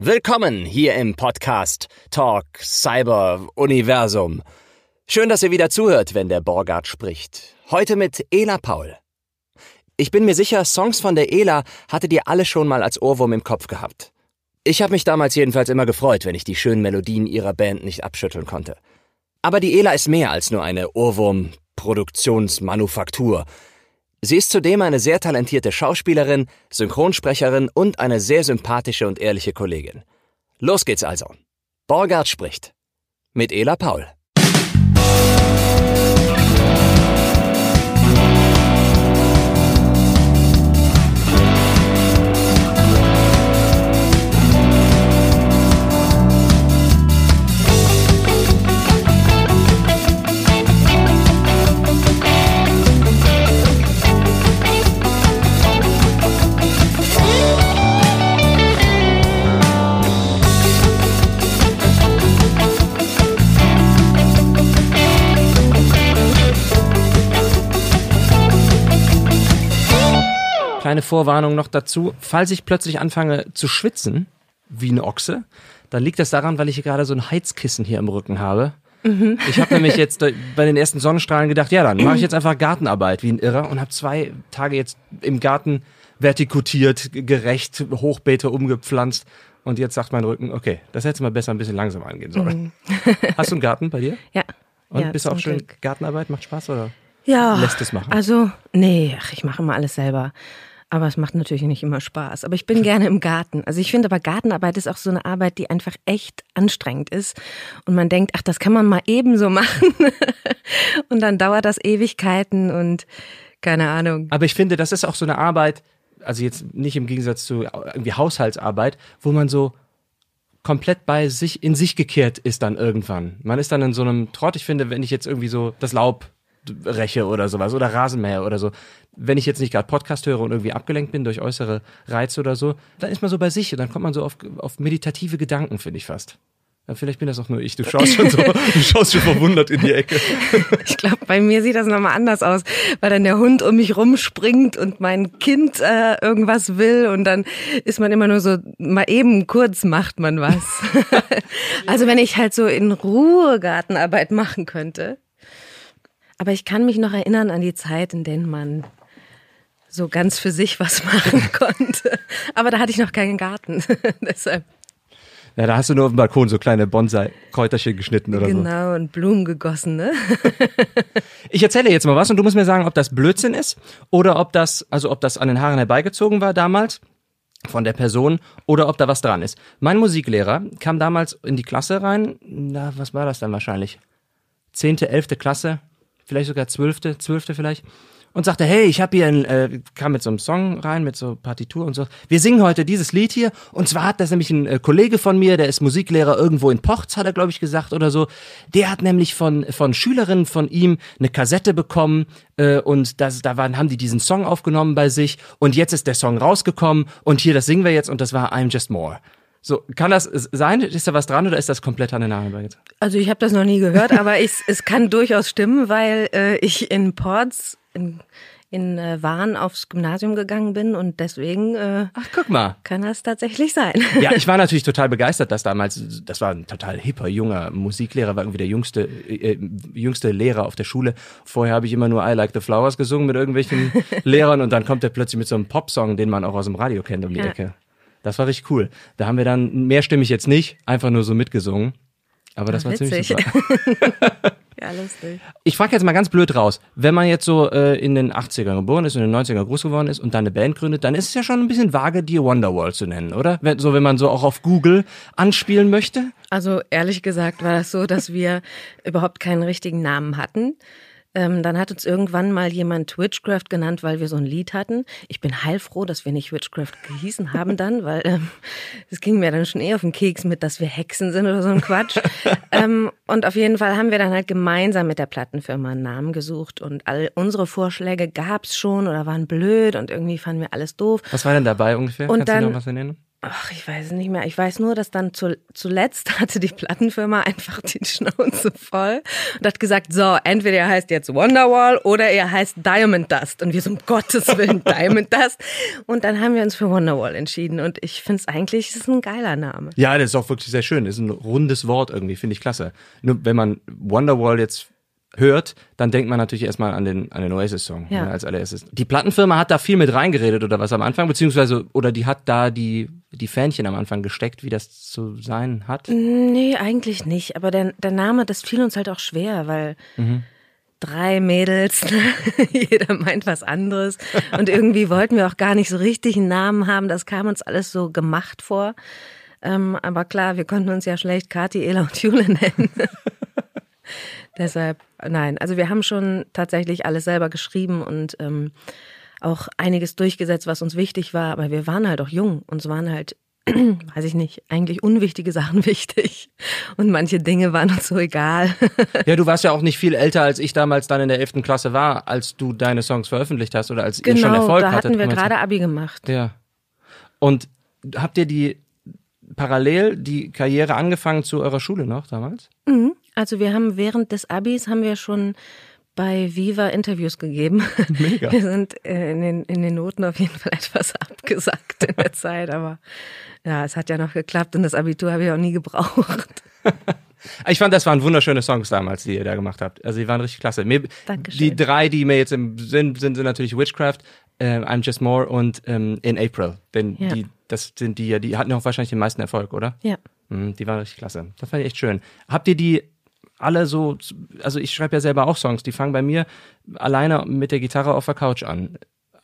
Willkommen hier im Podcast Talk Cyber Universum. Schön, dass ihr wieder zuhört, wenn der Borgard spricht. Heute mit Ela Paul. Ich bin mir sicher, Songs von der Ela hattet ihr alle schon mal als Ohrwurm im Kopf gehabt. Ich habe mich damals jedenfalls immer gefreut, wenn ich die schönen Melodien ihrer Band nicht abschütteln konnte. Aber die Ela ist mehr als nur eine Ohrwurm-Produktionsmanufaktur. Sie ist zudem eine sehr talentierte Schauspielerin, Synchronsprecherin und eine sehr sympathische und ehrliche Kollegin. Los geht's also. Borgard spricht. Mit Ela Paul. Kleine Vorwarnung noch dazu. Falls ich plötzlich anfange zu schwitzen, wie ein Ochse, dann liegt das daran, weil ich hier gerade so ein Heizkissen hier im Rücken habe. Mhm. Ich habe nämlich jetzt bei den ersten Sonnenstrahlen gedacht, ja, dann mache ich jetzt einfach Gartenarbeit wie ein Irrer und habe zwei Tage jetzt im Garten vertikutiert, gerecht, Hochbeete umgepflanzt. Und jetzt sagt mein Rücken, okay, das hätte mal besser ein bisschen langsam angehen sollen. Mhm. Hast du einen Garten bei dir? Ja. Und ja, bist du auch schön Glück. Gartenarbeit? Macht Spaß oder? Ja. Lässt es machen? Also, nee, ach, ich mache immer alles selber. Aber es macht natürlich nicht immer Spaß. Aber ich bin gerne im Garten. Also ich finde aber Gartenarbeit ist auch so eine Arbeit, die einfach echt anstrengend ist. Und man denkt, ach, das kann man mal ebenso machen. und dann dauert das Ewigkeiten und keine Ahnung. Aber ich finde, das ist auch so eine Arbeit, also jetzt nicht im Gegensatz zu irgendwie Haushaltsarbeit, wo man so komplett bei sich in sich gekehrt ist dann irgendwann. Man ist dann in so einem Trott. Ich finde, wenn ich jetzt irgendwie so das Laub räche oder sowas oder Rasenmäher oder so. Wenn ich jetzt nicht gerade Podcast höre und irgendwie abgelenkt bin durch äußere Reize oder so, dann ist man so bei sich und dann kommt man so auf, auf meditative Gedanken, finde ich fast. Ja, vielleicht bin das auch nur ich. Du schaust schon so, du schaust schon verwundert in die Ecke. Ich glaube, bei mir sieht das nochmal anders aus, weil dann der Hund um mich rumspringt und mein Kind äh, irgendwas will und dann ist man immer nur so, mal eben kurz macht man was. also wenn ich halt so in Ruhe Gartenarbeit machen könnte, aber ich kann mich noch erinnern an die Zeit, in der man so ganz für sich was machen konnte. Aber da hatte ich noch keinen Garten. Deshalb. Ja, da hast du nur auf dem Balkon so kleine Bonsai-Kräuterchen geschnitten oder genau, so. Genau, und Blumen gegossen, ne? ich erzähle jetzt mal was und du musst mir sagen, ob das Blödsinn ist oder ob das, also ob das an den Haaren herbeigezogen war damals von der Person oder ob da was dran ist. Mein Musiklehrer kam damals in die Klasse rein, na, was war das dann wahrscheinlich? Zehnte, elfte Klasse, vielleicht sogar zwölfte, zwölfte vielleicht, und sagte, hey, ich habe hier ein, äh, kam mit so einem Song rein, mit so Partitur und so. Wir singen heute dieses Lied hier. Und zwar hat das nämlich ein äh, Kollege von mir, der ist Musiklehrer irgendwo in Pochts, hat er, glaube ich, gesagt oder so. Der hat nämlich von, von Schülerinnen von ihm eine Kassette bekommen äh, und das, da waren, haben die diesen Song aufgenommen bei sich und jetzt ist der Song rausgekommen und hier, das singen wir jetzt und das war I'm Just More. So, kann das sein? Ist da was dran oder ist das komplett an Nagel jetzt? Also ich habe das noch nie gehört, aber ich, es kann durchaus stimmen, weil äh, ich in Ports in, in äh, Waren aufs Gymnasium gegangen bin und deswegen äh, Ach, guck mal. kann das tatsächlich sein. Ja, ich war natürlich total begeistert, dass damals, das war ein total hipper, junger Musiklehrer, war irgendwie der jüngste, äh, jüngste Lehrer auf der Schule. Vorher habe ich immer nur I Like the Flowers gesungen mit irgendwelchen Lehrern und dann kommt er plötzlich mit so einem Popsong, den man auch aus dem Radio kennt, um die ja. Ecke. Das war richtig cool. Da haben wir dann, mehrstimmig jetzt nicht, einfach nur so mitgesungen. Aber das Ach, war ziemlich super. ja, lustig. Ich frage jetzt mal ganz blöd raus. Wenn man jetzt so äh, in den 80ern geboren ist und in den 90ern groß geworden ist und dann eine Band gründet, dann ist es ja schon ein bisschen vage, die Wonderwall zu nennen, oder? Wenn, so, wenn man so auch auf Google anspielen möchte. Also ehrlich gesagt war das so, dass wir überhaupt keinen richtigen Namen hatten. Ähm, dann hat uns irgendwann mal jemand Witchcraft genannt, weil wir so ein Lied hatten. Ich bin heilfroh, dass wir nicht Witchcraft gehießen haben dann, weil ähm, es ähm, ging mir dann schon eher auf den Keks mit, dass wir Hexen sind oder so ein Quatsch. ähm, und auf jeden Fall haben wir dann halt gemeinsam mit der Plattenfirma einen Namen gesucht und all unsere Vorschläge gab's schon oder waren blöd und irgendwie fanden wir alles doof. Was war denn dabei ungefähr? Und Kannst dann, du noch was nennen? Ach, ich weiß es nicht mehr. Ich weiß nur, dass dann zu, zuletzt hatte die Plattenfirma einfach die Schnauze voll und hat gesagt, so, entweder er heißt jetzt Wonderwall oder er heißt Diamond Dust. Und wir so, um Gottes Willen, Diamond Dust. Und dann haben wir uns für Wonderwall entschieden. Und ich finde es eigentlich, es ist ein geiler Name. Ja, das ist auch wirklich sehr schön. Das ist ein rundes Wort irgendwie, finde ich klasse. Nur wenn man Wonderwall jetzt hört, dann denkt man natürlich erstmal an den, an den Oasis-Song Ja. ne, als allererstes. Die Plattenfirma hat da viel mit reingeredet oder was am Anfang, beziehungsweise, oder die hat da die, die Fähnchen am Anfang gesteckt, wie das zu sein hat. Nee, eigentlich nicht. Aber der, der Name, das fiel uns halt auch schwer, weil drei Mädels, ne? jeder meint was anderes. Und irgendwie wollten wir auch gar nicht so richtig einen Namen haben. Das kam uns alles so gemacht vor. Ähm, aber klar, wir konnten uns ja schlecht Kati, Ela und Jule nennen. Deshalb, nein, also wir haben schon tatsächlich alles selber geschrieben und ähm, auch einiges durchgesetzt, was uns wichtig war, aber wir waren halt auch jung. Uns waren halt, weiß ich nicht, eigentlich unwichtige Sachen wichtig. Und manche Dinge waren uns so egal. Ja, du warst ja auch nicht viel älter, als ich damals dann in der 11. Klasse war, als du deine Songs veröffentlicht hast oder als ihr schon genau, Erfolg da hattet. hatten wir Kann man gerade Abi gemacht. Ja. Und habt ihr die parallel die Karriere angefangen zu eurer Schule noch damals? Mhm. Also wir haben während des Abis haben wir schon bei Viva Interviews gegeben. Mega. Wir sind äh, in den, in den Noten auf jeden Fall etwas abgesackt in der Zeit, aber ja, es hat ja noch geklappt und das Abitur habe ich auch nie gebraucht. Ich fand, das waren wunderschöne Songs damals, die ihr da gemacht habt. Also die waren richtig klasse. Mir, Dankeschön. die drei, die mir jetzt im Sinn sind, sind natürlich Witchcraft, äh, I'm Just More und ähm, In April. Denn Ja. die, das sind die ja, die hatten auch wahrscheinlich den meisten Erfolg, oder? Ja. Mhm, die waren richtig klasse. Das fand ich echt schön. Habt ihr die alle so, also ich schreibe ja selber auch Songs, die fangen bei mir alleine mit der Gitarre auf der Couch an.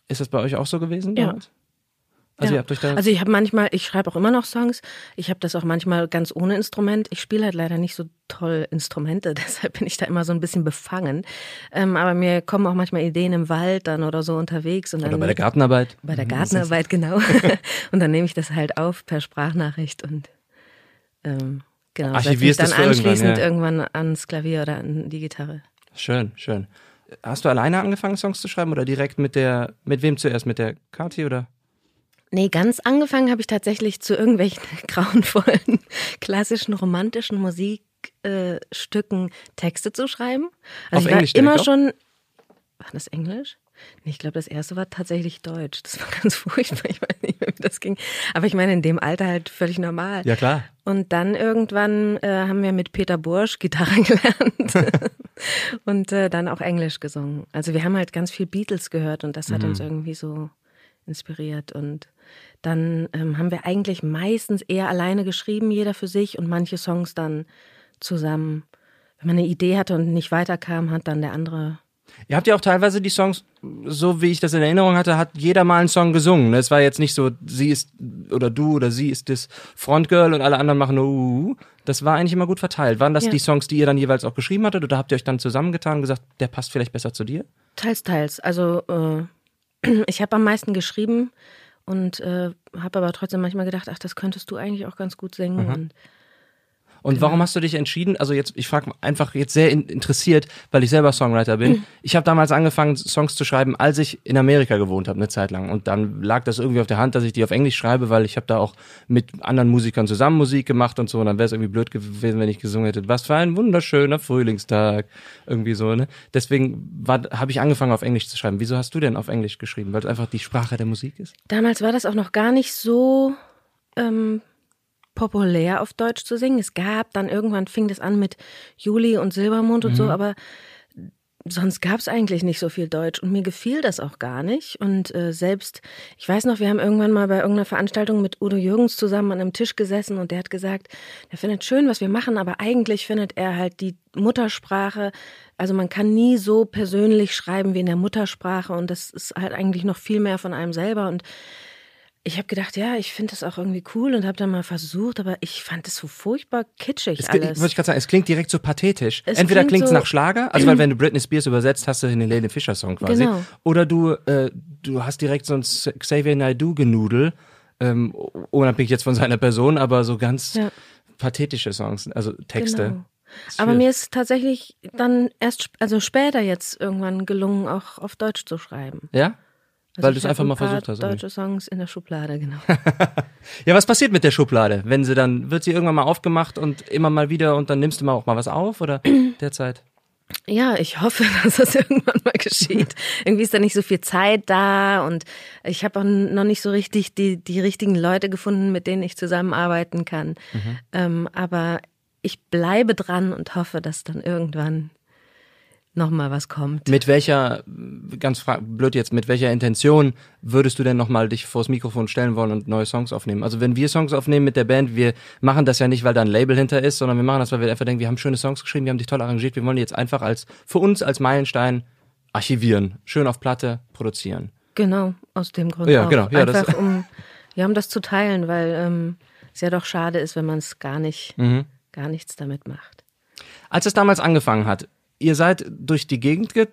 Ist das bei euch auch so gewesen? Ja. damals? Also ja. also ich habe manchmal, ich schreibe auch immer noch Songs. Ich habe das auch manchmal ganz ohne Instrument. Ich spiele halt leider nicht so toll Instrumente, deshalb bin ich da immer so ein bisschen befangen. Ähm, aber mir kommen auch manchmal Ideen im Wald dann oder so unterwegs und dann oder bei der Gartenarbeit. bei der Gartenarbeit genau. und dann nehme ich das halt auf per Sprachnachricht und ähm, genau setze mich Archivierst dann das für irgendwann, anschließend ja. irgendwann ans Klavier oder an die Gitarre. Schön, schön. Hast du alleine angefangen, Songs zu schreiben oder direkt mit der, mit wem zuerst? Mit der Kati oder? Nee, ganz angefangen habe ich tatsächlich zu irgendwelchen grauenvollen, klassischen, romantischen Musikstücken äh, Texte zu schreiben. Auf Also ich war Englisch immer direkt auch? schon. War das Englisch? Ich glaube, das erste war tatsächlich Deutsch. Das war ganz furchtbar. Ich weiß nicht mehr, wie das ging. Aber ich meine, in dem Alter halt völlig normal. Ja, klar. Und dann irgendwann äh, haben wir mit Peter Bursch Gitarre gelernt und äh, dann auch Englisch gesungen. Also wir haben halt ganz viel Beatles gehört und das hat uns irgendwie so inspiriert. Und dann ähm, haben wir eigentlich meistens eher alleine geschrieben, jeder für sich und manche Songs dann zusammen. Wenn man eine Idee hatte und nicht weiterkam, hat dann der andere Ihr habt ja auch teilweise die Songs, so wie ich das in Erinnerung hatte, hat jeder mal einen Song gesungen. ne? Es war jetzt nicht so, sie ist oder du oder sie ist das Frontgirl und alle anderen machen nur uh. Das war eigentlich immer gut verteilt. Waren das Ja. die Songs, die ihr dann jeweils auch geschrieben hattet oder habt ihr euch dann zusammengetan und gesagt, der passt vielleicht besser zu dir? Teils, teils. Also äh, ich habe am meisten geschrieben und äh, habe aber trotzdem manchmal gedacht, ach, das könntest du eigentlich auch ganz gut singen. Und Und Genau. warum hast du dich entschieden? Also jetzt, ich frage einfach jetzt sehr in, interessiert, weil ich selber Songwriter bin. Mhm. Ich habe damals angefangen, Songs zu schreiben, als ich in Amerika gewohnt habe, eine Zeit lang. Und dann lag das irgendwie auf der Hand, dass ich die auf Englisch schreibe, weil ich habe da auch mit anderen Musikern zusammen Musik gemacht und so. Und dann wäre es irgendwie blöd gewesen, wenn ich gesungen hätte, was für ein wunderschöner Frühlingstag. Irgendwie so, ne? Deswegen habe ich angefangen, auf Englisch zu schreiben. Wieso hast du denn auf Englisch geschrieben? Weil es einfach die Sprache der Musik ist? damals war das auch noch gar nicht so ähm, populär auf Deutsch zu singen. Es gab dann irgendwann fing das an mit Juli und Silbermond und so, aber sonst gab es eigentlich nicht so viel Deutsch und mir gefiel das auch gar nicht. Und äh, selbst, ich weiß noch, wir haben irgendwann mal bei irgendeiner Veranstaltung mit Udo Jürgens zusammen an einem Tisch gesessen und der hat gesagt, er findet schön, was wir machen, aber eigentlich findet er halt die Muttersprache, also man kann nie so persönlich schreiben wie in der Muttersprache und das ist halt eigentlich noch viel mehr von einem selber und ich habe gedacht, ja, ich finde das auch irgendwie cool und habe dann mal versucht, aber ich fand es so furchtbar kitschig Es, alles. wollte ich gerade sagen, es klingt direkt so pathetisch. Es Entweder klingt es so- nach Schlager, also weil wenn du Britney Spears übersetzt, hast du einen Helene Fischer Song quasi. Genau. Oder du, äh, du hast direkt so ein Xavier Naidoo Genudel, ähm, unabhängig jetzt von seiner Person, aber so ganz Ja. pathetische Songs, also Texte. Genau. Aber mir ist tatsächlich dann erst, also später jetzt irgendwann gelungen, auch auf Deutsch zu schreiben. Ja? Also Weil du es einfach ein mal versucht hast. irgendwie. Deutsche Songs in der Schublade, genau. Ja, was passiert mit der Schublade? Wenn sie dann, wird sie irgendwann mal aufgemacht und immer mal wieder und dann nimmst du mal auch mal was auf oder derzeit? Ja, ich hoffe, dass das irgendwann mal geschieht. Irgendwie ist da nicht so viel Zeit da und ich habe auch noch nicht so richtig die, die richtigen Leute gefunden, mit denen ich zusammenarbeiten kann. Ähm, aber ich bleibe dran und hoffe, dass dann irgendwann nochmal was kommt. Mit welcher, ganz blöd jetzt, mit welcher Intention würdest du denn nochmal dich vors Mikrofon stellen wollen und neue Songs aufnehmen? Also wenn wir Songs aufnehmen mit der Band, wir machen das ja nicht, weil da ein Label hinter ist, sondern wir machen das, weil wir einfach denken, wir haben schöne Songs geschrieben, wir haben dich toll arrangiert, wir wollen die jetzt einfach als, für uns als Meilenstein archivieren, schön auf Platte produzieren. Genau, aus dem Grund Ja, auch. genau, ja, Einfach um, ja, um das zu teilen, weil ähm, es ja doch schade ist, wenn man es gar nicht, Mhm. gar nichts damit macht. Als es damals angefangen hat, ihr seid durch die Gegend get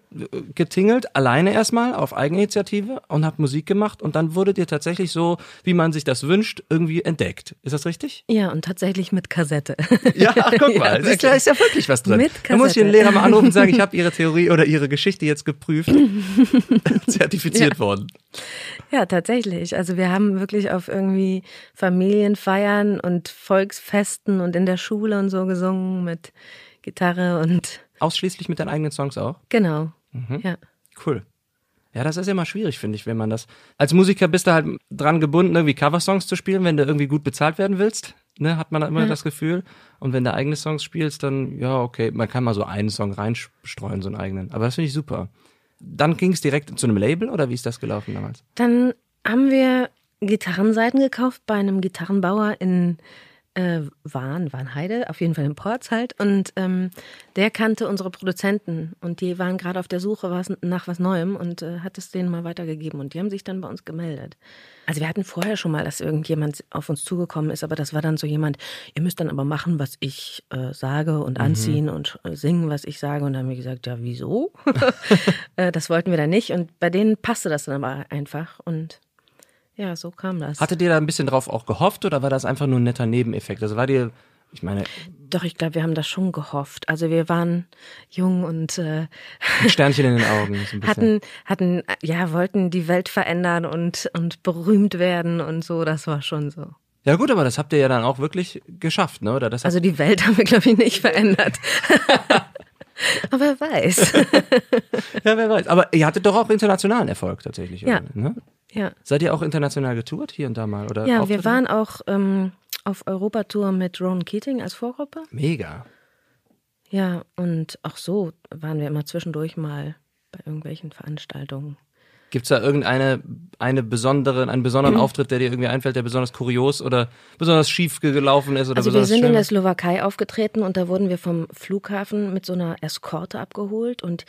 getingelt, alleine erstmal auf Eigeninitiative und habt Musik gemacht und dann wurdet ihr tatsächlich so, wie man sich das wünscht, irgendwie entdeckt. Ist das richtig? Ja, und tatsächlich mit Kassette. Ja, ach, guck Ja, mal, Siehst du, da ist ja wirklich was drin. Mit da muss ich den Kassette. Lehrer mal anrufen und sagen, ich habe ihre Theorie oder ihre Geschichte jetzt geprüft, zertifiziert worden. Ja, tatsächlich. Also wir haben wirklich auf irgendwie Familienfeiern und Volksfesten und in der Schule und so gesungen mit Gitarre und Ausschließlich mit deinen eigenen Songs auch? genau. Mhm. Ja. Cool. Ja, das ist immer schwierig, finde ich, wenn man das. Als Musiker bist du halt dran gebunden, irgendwie Coversongs zu spielen, wenn du irgendwie gut bezahlt werden willst. Ne, hat man da immer das Gefühl. Und wenn du eigene Songs spielst, dann, ja, okay, man kann mal so einen Song reinstreuen, so einen eigenen. Aber das finde ich super. Dann ging es direkt zu einem Label oder wie ist das gelaufen damals? Dann haben wir Gitarrenseiten gekauft bei einem Gitarrenbauer in äh, Wahn, Warnheide, auf jeden Fall in Porz halt. Und ähm, der kannte unsere Produzenten und die waren gerade auf der Suche was, nach was Neuem und äh, hat es denen mal weitergegeben und die haben sich dann bei uns gemeldet. Also wir hatten vorher schon mal, dass irgendjemand auf uns zugekommen ist, aber das war dann so jemand, ihr müsst dann aber machen, was ich äh, sage und anziehen und äh, singen, was ich sage. Und dann haben wir gesagt, ja, wieso? äh, das wollten wir dann nicht. Und bei denen passte das dann aber einfach. Und ja, so kam das. Hattet ihr da ein bisschen drauf auch gehofft oder war das einfach nur ein netter Nebeneffekt? Also war dir, ich meine, Doch, ich glaube, wir haben das schon gehofft. Also wir waren jung und äh, ein Sternchen in den Augen. So hatten, hatten, ja, wollten die Welt verändern und, und berühmt werden und so. Das war schon so. Ja gut, aber das habt ihr ja dann auch wirklich geschafft, ne? Oder das Also die Welt haben wir, glaube ich, nicht verändert. Aber wer weiß. Ja, wer weiß. Aber ihr hattet doch auch internationalen Erfolg tatsächlich. Ja. Oder? Ne? Ja, Seid ihr auch international getourt hier und da mal? Oder ja wir waren auch ähm, auf Europatour mit Ron Keating als Vorgruppe. Mega. Ja, und auch so waren wir immer zwischendurch mal bei irgendwelchen Veranstaltungen. Gibt's da irgendeine eine besondere, einen besonderen Auftritt, der dir irgendwie einfällt, der besonders kurios oder besonders schief gelaufen ist oder Also wir besonders sind schön? in der Slowakei aufgetreten und da wurden wir vom Flughafen mit so einer Eskorte abgeholt und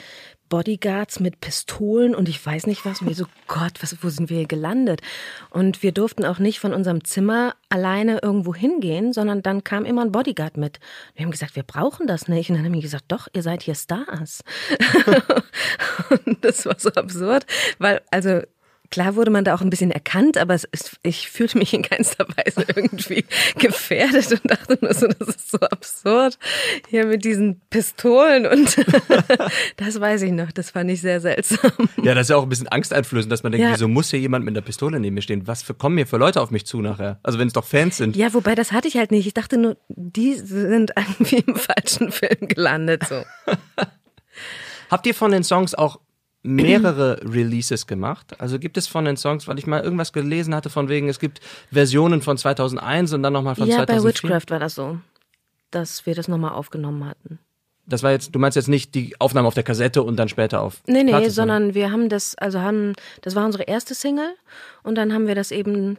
Bodyguards mit Pistolen und ich weiß nicht was. Und wir so, Gott, was, wo sind wir hier gelandet? Und wir durften auch nicht von unserem Zimmer alleine irgendwo hingehen, sondern dann kam immer ein Bodyguard mit. Wir haben gesagt, wir brauchen das nicht. Und dann haben die gesagt, doch, ihr seid hier Stars. und das war so absurd, weil, also, Klar wurde man da auch ein bisschen erkannt, aber ist, ich fühlte mich in keinster Weise irgendwie gefährdet und dachte nur so, das ist so absurd hier mit diesen Pistolen und das weiß ich noch, das fand ich sehr seltsam. Ja, das ist ja auch ein bisschen angsteinflößend, dass man denkt, Ja. wieso muss hier jemand mit einer Pistole neben mir stehen? Was für, kommen hier für Leute auf mich zu nachher? Also wenn es doch Fans sind. Ja, wobei das hatte ich halt nicht. Ich dachte nur, die sind irgendwie im falschen Film gelandet so. Habt ihr von den Songs auch mehrere Releases gemacht? Also gibt es von den Songs, weil ich mal irgendwas gelesen hatte von wegen, es gibt Versionen von 2001 und dann nochmal von ja, bei 2004. Witchcraft war das so, dass wir das nochmal aufgenommen hatten. Das war jetzt, du meinst jetzt nicht die Aufnahme auf der Kassette und dann später auf Nee, nee, Platte, sondern wir haben das, also haben, das war unsere erste Single und dann haben wir das eben,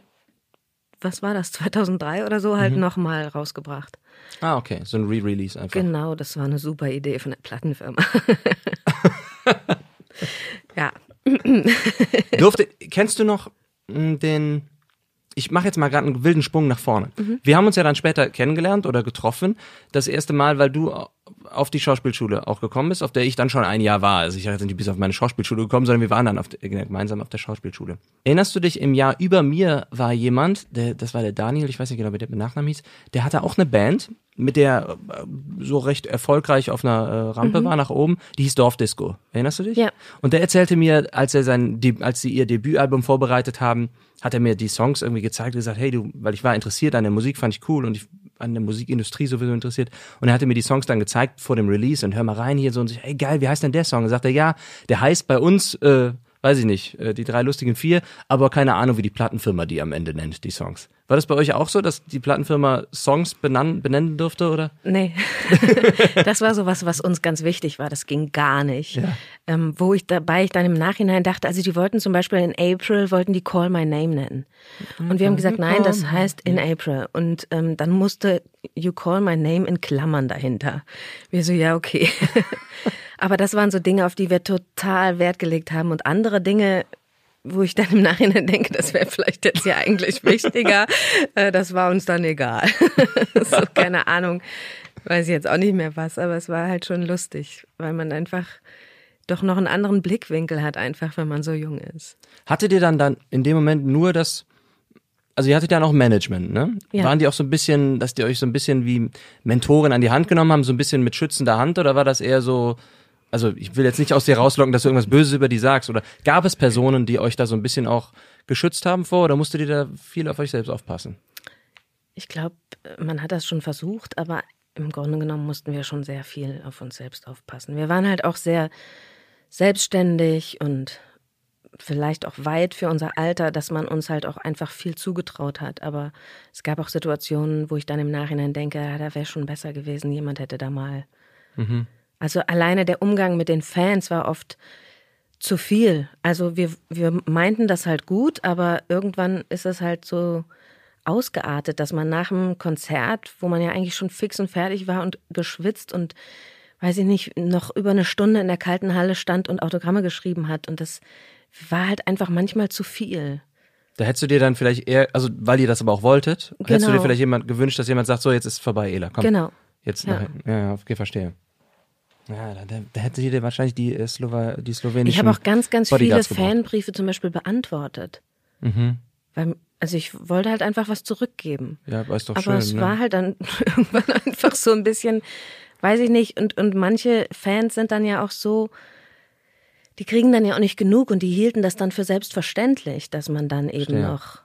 was war das, 2003 oder so Mhm. halt nochmal rausgebracht. Ah, okay, so ein Re-Release einfach. Genau, das war eine super Idee von der Plattenfirma. ja, Durfte, kennst du noch mh, den, ich mache jetzt mal gerade einen wilden Sprung nach vorne. Mhm. Wir haben uns ja dann später kennengelernt oder getroffen, das erste Mal, weil du auf die Schauspielschule auch gekommen bist, auf der ich dann schon ein Jahr war. Also ich hatte nicht bis auf meine Schauspielschule gekommen, sondern wir waren dann auf der, gemeinsam auf der Schauspielschule. Erinnerst du dich, im Jahr über mir war jemand, der, das war der Daniel, ich weiß nicht genau, wie der mit Nachnamen hieß, der hatte auch eine Band, mit der äh, so recht erfolgreich auf einer äh, Rampe mhm. war nach oben, die hieß Dorfdisco. Erinnerst du dich? Ja. Und der erzählte mir, als er sein, als sie ihr Debütalbum vorbereitet haben, hat er mir die Songs irgendwie gezeigt und gesagt, hey du, weil ich war interessiert an der Musik, fand ich cool und ich an der Musikindustrie sowieso interessiert. Und er hatte mir die Songs dann gezeigt vor dem Release und hör mal rein hier so und so, hey geil, wie heißt denn der Song? Und sagt er, ja, der heißt bei uns, äh, weiß ich nicht, äh, die drei lustigen vier, aber keine Ahnung, wie die Plattenfirma die am Ende nennt, die Songs. War das bei euch auch so, dass die Plattenfirma Songs benennen, benennen durfte, oder? Nee. das war so was, was uns ganz wichtig war. Das ging gar nicht. Ja. Ähm, wo ich dabei ich dann im Nachhinein dachte, also die wollten zum Beispiel in April, wollten die Call My Name nennen. Und wir haben gesagt, nein, das heißt in April. Und ähm, dann musste You Call My Name in Klammern dahinter. Wir so, ja, okay. Aber das waren so Dinge, auf die wir total Wert gelegt haben. Und andere Dinge, wo ich dann im Nachhinein denke, das wäre vielleicht jetzt ja eigentlich wichtiger. Äh, das war uns dann egal. so, keine Ahnung, weiß ich jetzt auch nicht mehr was, aber es war halt schon lustig, weil man einfach doch noch einen anderen Blickwinkel hat, einfach wenn man so jung ist. Hattet ihr dann dann in dem Moment nur das also ihr hattet ja noch Management, ne? Ja. Waren die auch so ein bisschen, dass die euch so ein bisschen wie Mentoren an die Hand genommen haben, so ein bisschen mit schützender Hand oder war das eher so, also ich will jetzt nicht aus dir rauslocken, dass du irgendwas Böses über die sagst, oder gab es Personen, die euch da so ein bisschen auch geschützt haben vor, oder musstet ihr da viel auf euch selbst aufpassen? Ich glaube, man hat das schon versucht, aber im Grunde genommen mussten wir schon sehr viel auf uns selbst aufpassen. Wir waren halt auch sehr selbstständig und vielleicht auch weit für unser Alter, dass man uns halt auch einfach viel zugetraut hat. Aber es gab auch Situationen, wo ich dann im Nachhinein denke, ja, da wäre schon besser gewesen, jemand hätte da mal mhm. Also alleine der Umgang mit den Fans war oft zu viel. Also wir, wir meinten das halt gut, aber irgendwann ist es halt so ausgeartet, dass man nach dem Konzert, wo man ja eigentlich schon fix und fertig war und geschwitzt und weiß ich nicht, noch über eine Stunde in der kalten Halle stand und Autogramme geschrieben hat. Und das war halt einfach manchmal zu viel. Da hättest du dir dann vielleicht eher, also weil ihr das aber auch wolltet, genau. hättest du dir genau. vielleicht jemand gewünscht, dass jemand sagt, so jetzt ist vorbei, Ela, komm. Genau. Jetzt ja. ja, ja, okay, verstehe. Ja, da, da hätte jeder wahrscheinlich die, äh, Slowa die slowenischen Ich habe auch ganz, ganz Bodyguards viele gebraucht. Fanbriefe zum Beispiel beantwortet. Mhm. Weil, also ich wollte halt einfach was zurückgeben. Ja, aber ist doch aber schön. Aber es ne? war halt dann irgendwann einfach so ein bisschen, weiß ich nicht, und, und manche Fans sind dann ja auch so, die kriegen dann ja auch nicht genug und die hielten das dann für selbstverständlich, dass man dann eben Verstehe. noch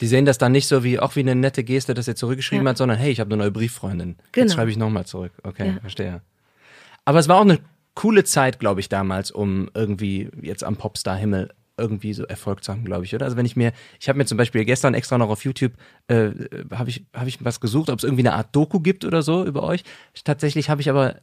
die sehen das dann nicht so wie, auch wie eine nette Geste, dass er zurückgeschrieben ja. hat, sondern hey, ich habe eine neue Brieffreundin. Genau. Jetzt schreibe ich nochmal zurück. Okay, ja. verstehe. Aber es war auch eine coole Zeit, glaube ich, damals, um irgendwie jetzt am Popstar-Himmel irgendwie so Erfolg zu haben, glaube ich, oder? Also wenn ich mir, ich habe mir zum Beispiel gestern extra noch auf YouTube, äh, habe ich, hab ich was gesucht, ob es irgendwie eine Art Doku gibt oder so über euch. Tatsächlich habe ich aber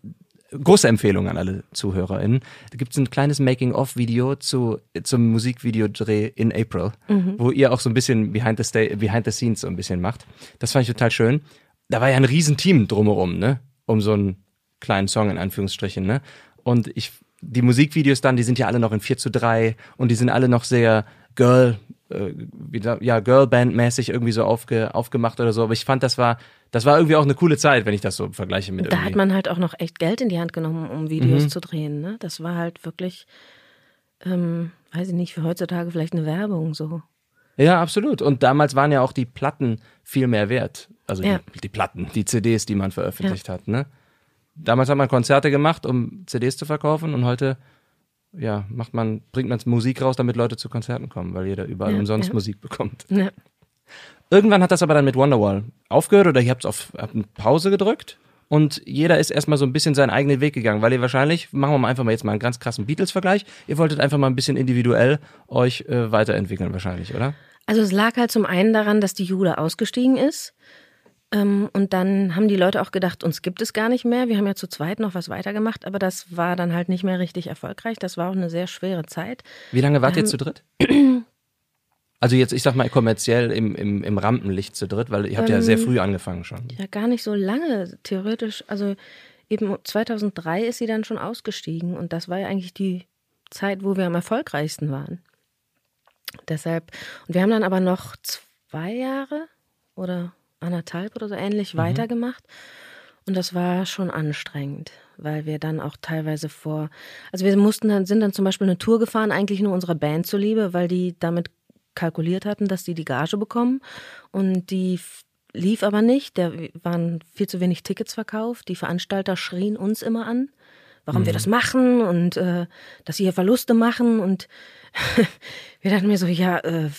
große Empfehlung an alle ZuhörerInnen. Da gibt es ein kleines Making-of-Video zu, zum Musikvideodreh in April, mhm. wo ihr auch so ein bisschen behind the, behind the scenes so ein bisschen macht. Das fand ich total schön. Da war ja ein Riesenteam drumherum, ne? Um so ein kleinen Song in Anführungsstrichen, ne? Und ich, die Musikvideos dann, die sind ja alle noch in 4 zu 3 und die sind alle noch sehr Girl, äh, wieder, ja, Girlband-mäßig irgendwie so aufge, aufgemacht oder so. Aber ich fand, das war, das war irgendwie auch eine coole Zeit, wenn ich das so vergleiche mit. Da hat man halt auch noch echt Geld in die Hand genommen, um Videos mhm. zu drehen, ne? Das war halt wirklich, ähm, weiß ich nicht, für heutzutage vielleicht eine Werbung so. Ja, absolut. Und damals waren ja auch die Platten viel mehr wert. Also ja. die, die, Platten, die CDs, die man veröffentlicht ja. hat, ne? Damals hat man Konzerte gemacht, um CDs zu verkaufen und heute ja, macht man, bringt man Musik raus, damit Leute zu Konzerten kommen, weil jeder überall ja, umsonst ja. Musik bekommt. Ja. Irgendwann hat das aber dann mit Wonderwall aufgehört oder ihr habt auf habt eine Pause gedrückt und jeder ist erstmal so ein bisschen seinen eigenen Weg gegangen, weil ihr wahrscheinlich, machen wir mal einfach mal jetzt mal einen ganz krassen Beatles-Vergleich, ihr wolltet einfach mal ein bisschen individuell euch äh, weiterentwickeln wahrscheinlich, oder? Also es lag halt zum einen daran, dass die Jule ausgestiegen ist und dann haben die Leute auch gedacht, uns gibt es gar nicht mehr. Wir haben ja zu zweit noch was weitergemacht, aber das war dann halt nicht mehr richtig erfolgreich. Das war auch eine sehr schwere Zeit. Wie lange wart ähm, ihr zu dritt? Also jetzt, ich sag mal, kommerziell im, im, im Rampenlicht zu dritt, weil ihr habt ähm, ja sehr ähm, früh angefangen schon. Ja, gar nicht so lange, theoretisch. Also eben 2003 ist sie dann schon ausgestiegen und das war ja eigentlich die Zeit, wo wir am erfolgreichsten waren. Deshalb, und wir haben dann aber noch zwei Jahre oder anderthalb oder so ähnlich mhm. weitergemacht. Und das war schon anstrengend, weil wir dann auch teilweise vor, also wir mussten dann, sind dann zum Beispiel eine Tour gefahren, eigentlich nur unserer Band zuliebe, weil die damit kalkuliert hatten, dass die die Gage bekommen. Und die lief aber nicht. Da waren viel zu wenig Tickets verkauft. Die Veranstalter schrien uns immer an, warum mhm. wir das machen und äh, dass sie hier Verluste machen. Und wir dachten mir so, ja, äh,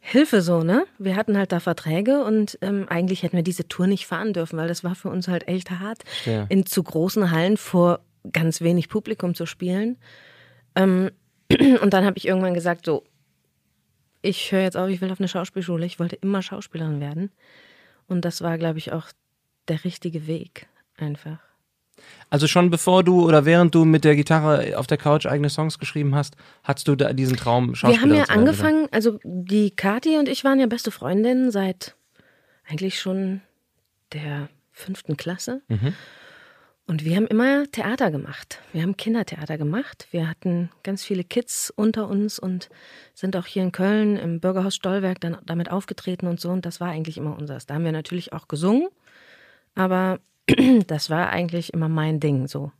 Hilfe so, ne? Wir hatten halt da Verträge und ähm, eigentlich hätten wir diese Tour nicht fahren dürfen, weil das war für uns halt echt hart, ja. in zu großen Hallen vor ganz wenig Publikum zu spielen. Ähm, und dann habe ich irgendwann gesagt, so, ich höre jetzt auf, ich will auf eine Schauspielschule. Ich wollte immer Schauspielerin werden. Und das war, glaube ich, auch der richtige Weg einfach. Also schon bevor du oder während du mit der Gitarre auf der Couch eigene Songs geschrieben hast, hattest du da diesen Traum Schauspielerin Wir haben ja angefangen, also die Kathi und ich waren ja beste Freundinnen seit eigentlich schon der fünften Klasse. Mhm. Und wir haben immer Theater gemacht. Wir haben Kindertheater gemacht. Wir hatten ganz viele Kids unter uns und sind auch hier in Köln im Bürgerhaus Stollwerk dann damit aufgetreten und so. Und das war eigentlich immer unseres. Da haben wir natürlich auch gesungen, aber das war eigentlich immer mein Ding so.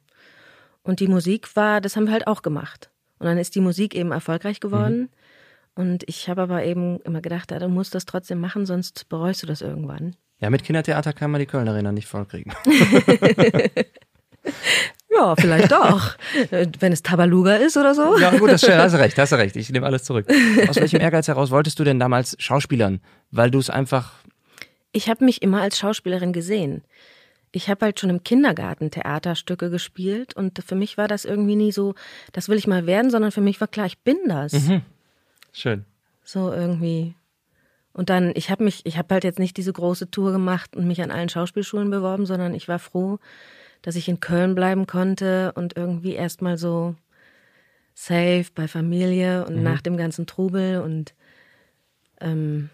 Und die Musik war, das haben wir halt auch gemacht. Und dann ist die Musik eben erfolgreich geworden. Mhm. Und ich habe aber eben immer gedacht, ja, du musst das trotzdem machen, sonst bereust du das irgendwann. Ja, mit Kindertheater kann man die Kölner Arena nicht vollkriegen. ja, vielleicht doch. Wenn es Tabaluga ist oder so. Ja, gut, das hast du recht, hast du recht. Ich nehme alles zurück. Aus welchem Ehrgeiz heraus wolltest du denn damals Schauspielern? Weil du es einfach. Ich habe mich immer als Schauspielerin gesehen. Ich habe halt schon im Kindergarten Theaterstücke gespielt und für mich war das irgendwie nie so, das will ich mal werden, sondern für mich war klar, ich bin das. Mhm. Schön. So irgendwie. Und dann, ich habe mich, ich habe halt jetzt nicht diese große Tour gemacht und mich an allen Schauspielschulen beworben, sondern ich war froh, dass ich in Köln bleiben konnte und irgendwie erstmal so safe bei Familie und mhm. nach dem ganzen Trubel und ähm,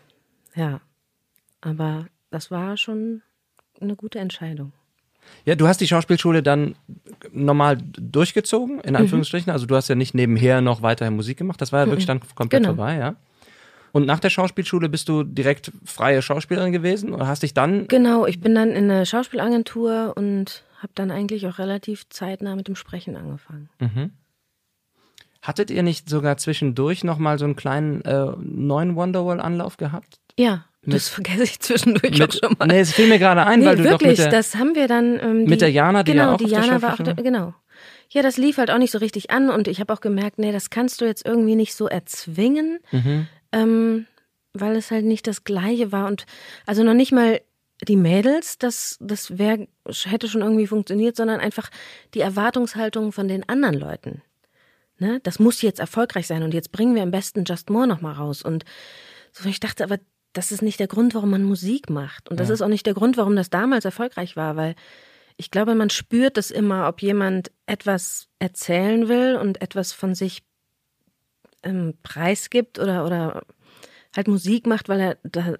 ja, aber das war schon eine gute Entscheidung. Ja, du hast die Schauspielschule dann normal durchgezogen, in mhm. Anführungsstrichen. Mhm. Also du hast ja nicht nebenher noch weiterhin Musik gemacht. Das war ja wirklich mhm. dann komplett genau. vorbei, ja. Und nach der Schauspielschule bist du direkt freie Schauspielerin gewesen oder hast dich dann? Genau, ich bin dann in eine Schauspielagentur und habe dann eigentlich auch relativ zeitnah mit dem Sprechen angefangen. Mhm. Hattet ihr nicht sogar zwischendurch nochmal so einen kleinen äh, neuen Wonderwall-Anlauf gehabt? Ja, das vergesse ich zwischendurch mit, auch schon mal. Nee, es fiel mir gerade ein, nee, weil du wirklich, doch mit der, das haben wir dann ähm, die, mit der Jana, die genau, ja auch die Jana war auch da, genau. Ja, das lief halt auch nicht so richtig an und ich habe auch gemerkt, nee, das kannst du jetzt irgendwie nicht so erzwingen. Mhm ähm, weil es halt nicht das Gleiche war und also noch nicht mal die Mädels, das, das wär, hätte schon irgendwie funktioniert, sondern einfach die Erwartungshaltung von den anderen Leuten. Ne? Das muss jetzt erfolgreich sein und jetzt bringen wir am besten Just More nochmal raus. Und so, ich dachte, aber das ist nicht der Grund, warum man Musik macht. Und das ja. ist auch nicht der Grund, warum das damals erfolgreich war, weil ich glaube, man spürt es immer, ob jemand etwas erzählen will und etwas von sich ähm, preisgibt oder, oder halt Musik macht, weil er da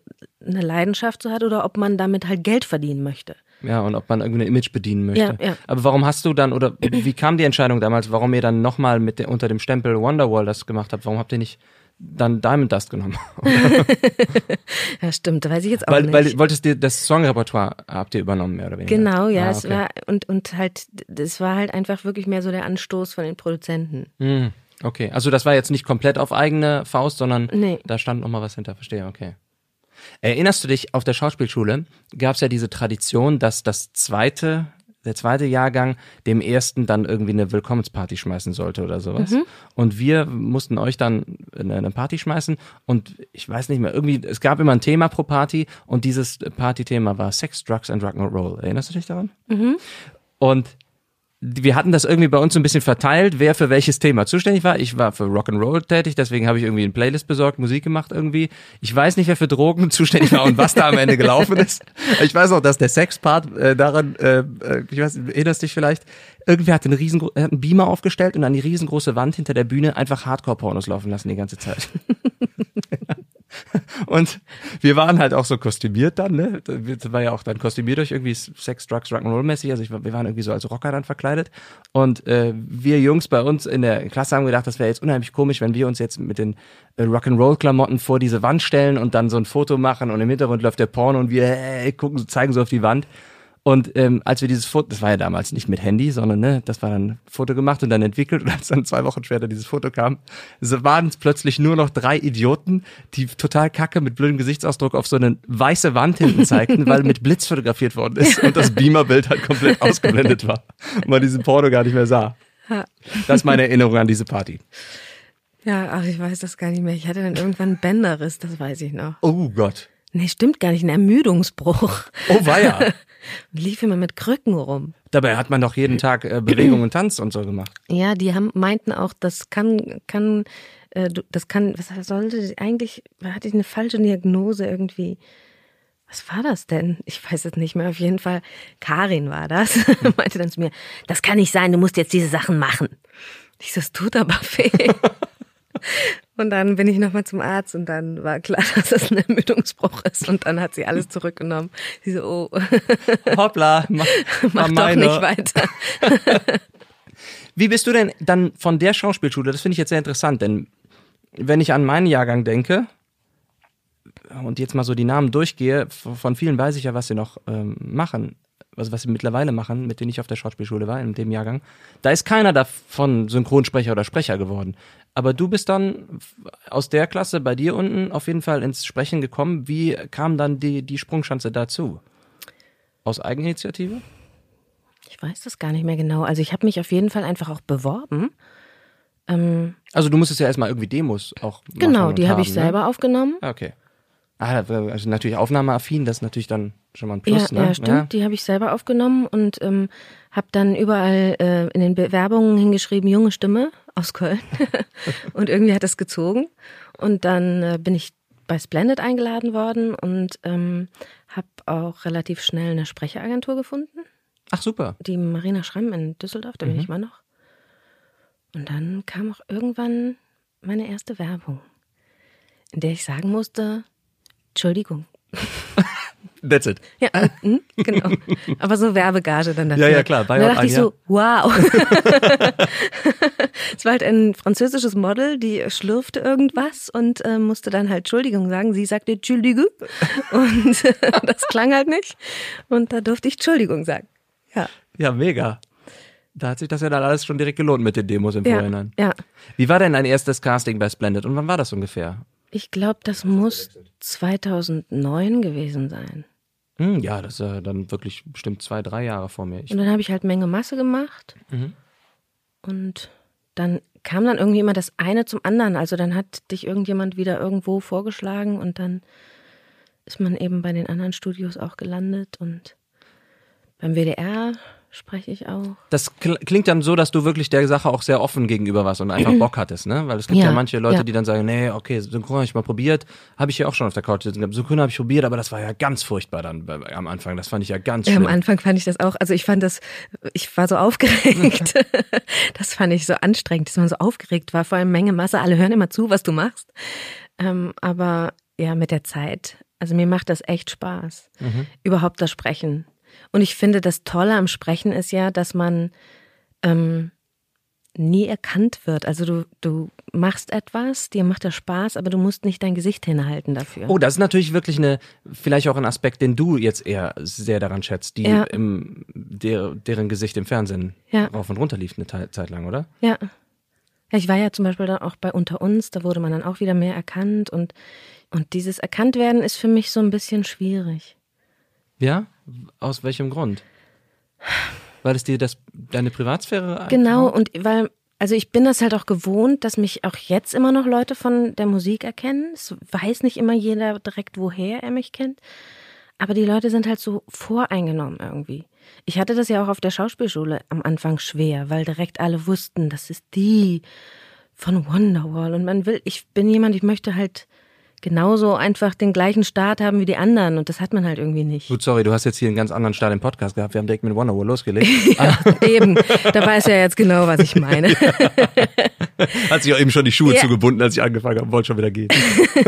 eine Leidenschaft so hat oder ob man damit halt Geld verdienen möchte. Ja, und ob man irgendwie ein Image bedienen möchte. Ja, ja. Aber warum hast du dann, oder wie kam die Entscheidung damals, warum ihr dann nochmal mit der, unter dem Stempel Wonderwall das gemacht habt? Warum habt ihr nicht dann Diamond Dust genommen? ja, stimmt, weiß ich jetzt auch weil, nicht. Weil wolltest dir das Songrepertoire habt ihr übernommen, mehr oder weniger? Genau, ja, ah, okay. es war, und, und halt, das war halt einfach wirklich mehr so der Anstoß von den Produzenten. Mhm. Okay, also das war jetzt nicht komplett auf eigene Faust, sondern nee. da stand noch mal was hinter, verstehe, okay. Erinnerst du dich, auf der Schauspielschule gab es ja diese Tradition, dass das zweite, der zweite Jahrgang dem ersten dann irgendwie eine Willkommensparty schmeißen sollte oder sowas. Mhm. Und wir mussten euch dann eine Party schmeißen und ich weiß nicht mehr, irgendwie, es gab immer ein Thema pro Party und dieses Partythema war Sex, Drugs and Rock'n'Roll. Erinnerst du dich daran? Mhm. Und wir hatten das irgendwie bei uns so ein bisschen verteilt, wer für welches Thema zuständig war. Ich war für Rock'n'Roll tätig, deswegen habe ich irgendwie eine Playlist besorgt, Musik gemacht irgendwie. Ich weiß nicht, wer für Drogen zuständig war und was da am Ende gelaufen ist. Ich weiß auch, dass der Sexpart äh, daran, äh, äh ich weiß, erinnerst dich vielleicht, irgendwer hat einen riesen hat einen Beamer aufgestellt und an die riesengroße Wand hinter der Bühne einfach Hardcore-Pornos laufen lassen die ganze Zeit. Und wir waren halt auch so kostümiert dann, ne? Das war ja auch dann kostümiert durch irgendwie Sex, Drugs, Rock'n'Roll mäßig. Also ich, wir waren irgendwie so als Rocker dann verkleidet. Und äh, wir Jungs bei uns in der Klasse haben gedacht, das wäre jetzt unheimlich komisch, wenn wir uns jetzt mit den äh, Rock'n'Roll-Klamotten vor diese Wand stellen und dann so ein Foto machen und im Hintergrund läuft der Porno und wir äh, gucken, zeigen so auf die Wand. Und ähm, als wir dieses Foto, das war ja damals nicht mit Handy, sondern ne, das war dann Foto gemacht und dann entwickelt und als dann zwei Wochen später dieses Foto kam, so waren es plötzlich nur noch drei Idioten, die total kacke mit blödem Gesichtsausdruck auf so eine weiße Wand hinten zeigten, weil mit Blitz fotografiert worden ist und das Beamerbild halt komplett ausgeblendet war und man diesen Porno gar nicht mehr sah. Das ist meine Erinnerung an diese Party. Ja, ach, ich weiß das gar nicht mehr. Ich hatte dann irgendwann Bänderriss, das weiß ich noch. Oh Gott. Nee, stimmt gar nicht, ein Ermüdungsbruch. Oh weia. Und lief immer mit Krücken rum. Dabei hat man doch jeden Tag äh, Bewegung und Tanz und so gemacht. Ja, die haben, meinten auch, das kann, kann, äh, das kann, was sollte, eigentlich hatte ich eine falsche Diagnose irgendwie. Was war das denn? Ich weiß es nicht mehr. Auf jeden Fall, Karin war das. meinte dann zu mir, das kann nicht sein, du musst jetzt diese Sachen machen. Ich so, das tut aber weh. Und dann bin ich nochmal zum Arzt und dann war klar, dass das ein Ermüdungsbruch ist. Und dann hat sie alles zurückgenommen. Sie so, oh, Hoppla, mach, mach doch nicht weiter. Wie bist du denn dann von der Schauspielschule? Das finde ich jetzt sehr interessant, denn wenn ich an meinen Jahrgang denke und jetzt mal so die Namen durchgehe, von vielen weiß ich ja, was sie noch ähm, machen, also was sie mittlerweile machen, mit denen ich auf der Schauspielschule war, in dem Jahrgang. Da ist keiner davon Synchronsprecher oder Sprecher geworden. Aber du bist dann aus der Klasse bei dir unten auf jeden Fall ins Sprechen gekommen. Wie kam dann die, die Sprungschanze dazu? Aus Eigeninitiative? Ich weiß das gar nicht mehr genau. Also ich habe mich auf jeden Fall einfach auch beworben. Ähm, Also du musstest ja erstmal irgendwie Demos auch machen genau, die habe ich ne? selber aufgenommen. Ah, Okay. Ah, also natürlich aufnahmeaffin, das ist natürlich dann schon mal ein Plus, ja, ne? ja, stimmt. Die habe ich selber aufgenommen und ähm, habe dann überall äh, in den Bewerbungen hingeschrieben, junge Stimme aus Köln. und irgendwie hat das gezogen. Und dann äh, bin ich bei Splendid eingeladen worden und ähm, habe auch relativ schnell eine Sprecheragentur gefunden. Ach super. Die Marina Schramm in Düsseldorf, da bin ich mal noch. Und dann kam auch irgendwann meine erste Werbung, in der ich sagen musste, Entschuldigung. That's it. Ja, mhm, genau. Aber so Werbegage dann dafür. Ja, ja, klar, Und da Buyout dachte ich so, wow. es war halt ein französisches Model, die schlürfte irgendwas und äh, musste dann halt Entschuldigung sagen. Sie sagte Entschuldigung und das klang halt nicht. Und da durfte ich Entschuldigung sagen. Ja, Ja, mega. Da hat sich das ja dann alles schon direkt gelohnt mit den Demos im ja, Vorhinein. ja. Wie war denn dein erstes Casting bei Splendid und wann war das ungefähr? Ich glaube, das muss 2009 gewesen sein. Hm, ja, das ist ja dann wirklich bestimmt zwei, drei Jahre vor mir. Ich, Und dann habe ich halt Menge Masse gemacht. Und dann kam dann irgendwie immer das eine zum anderen. Also dann hat dich irgendjemand wieder irgendwo vorgeschlagen und dann ist man eben bei den anderen Studios auch gelandet und beim WDR spreche ich auch. das kl- klingt dann so, dass du wirklich der Sache auch sehr offen gegenüber warst und einfach Bock hattest, ne? Weil es gibt ja, Ja, manche Leute, ja. die dann sagen, nee, okay, Synchron habe ich mal probiert, habe ich ja auch schon auf der Couch sitzen gehabt. Synchron habe ich probiert, aber das war ja ganz furchtbar dann am Anfang. Das fand ich ja ganz Ja, schlimm. am Anfang fand ich das auch, also ich fand das, ich war so aufgeregt. das fand ich so anstrengend, dass man so aufgeregt war, vor allem Menge Masse, alle hören immer zu, was du machst. Ähm, aber ja, mit der Zeit, also mir macht das echt Spaß, überhaupt das Sprechen. Und ich finde, das Tolle am Sprechen ist ja, dass man ähm, nie erkannt wird. Also du, du machst etwas, dir macht das Spaß, aber du musst nicht dein Gesicht hinhalten dafür. Oh, das ist natürlich wirklich eine, vielleicht auch ein Aspekt, den du jetzt eher sehr daran schätzt, die Ja. im, der, deren Gesicht im Fernsehen Ja. rauf und runter lief eine Zeit lang, oder? Ja. Ja, Ich war ja zum Beispiel dann auch bei Unter uns, da wurde man dann auch wieder mehr erkannt und, und dieses Erkanntwerden ist für mich so ein bisschen schwierig. Ja? Aus welchem Grund? Weil es dir das, deine Privatsphäre Genau, und weil, also ich bin das halt auch gewohnt, dass mich auch jetzt immer noch Leute von der Musik erkennen. Es weiß nicht immer jeder direkt, woher er mich kennt. Aber die Leute sind halt so voreingenommen irgendwie. Ich hatte das ja auch auf der Schauspielschule am Anfang schwer, weil direkt alle wussten, das ist die von Wonderwall. Und man will, ich bin jemand, ich möchte halt genauso einfach den gleichen Start haben wie die anderen und das hat man halt irgendwie nicht. Gut, sorry, du hast jetzt hier einen ganz anderen Start im Podcast gehabt. Wir haben direkt mit Wonderwall losgelegt. ja, eben, da weiß er jetzt genau, was ich meine. hat sich auch eben schon die Schuhe ja. zugebunden, als ich angefangen habe, wollte schon wieder gehen.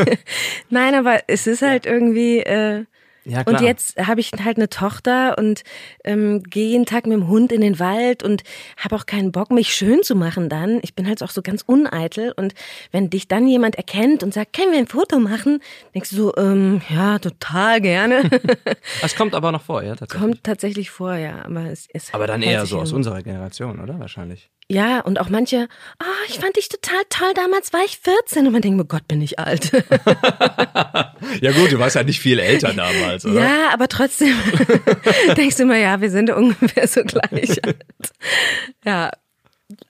Nein, aber es ist halt irgendwie... Äh, ja. Und jetzt habe ich halt eine Tochter und ähm, gehe jeden Tag mit dem Hund in den Wald und habe auch keinen Bock, mich schön zu machen dann. Ich bin halt auch so ganz uneitel. Und wenn dich dann jemand erkennt und sagt, können wir ein Foto machen, denkst du so, ähm, ja, total gerne. Es kommt aber noch vor, ja, tatsächlich. Kommt tatsächlich vor, ja. Aber, es, es aber dann eher so aus unserer Generation, oder? Wahrscheinlich. Ja, und auch manche, ah, oh, ich fand dich total toll, damals war ich 14 und man denkt, oh Gott, bin ich alt. ja gut, du warst ja nicht viel älter damals, oder? Ja, aber trotzdem denkst du immer, ja, wir sind ungefähr so gleich alt. Ja,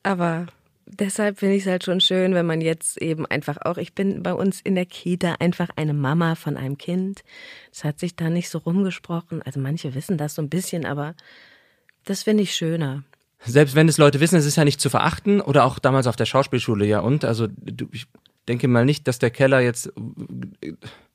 aber deshalb finde ich es halt schon schön, wenn man jetzt eben einfach auch, ich bin bei uns in der Kita einfach eine Mama von einem Kind. Das hat sich da nicht so rumgesprochen. Also manche wissen das so ein bisschen, aber das finde ich schöner selbst wenn es Leute wissen, es ist ja nicht zu verachten oder auch damals auf der Schauspielschule, ja und, also du, ich denke mal nicht, dass der Keller jetzt,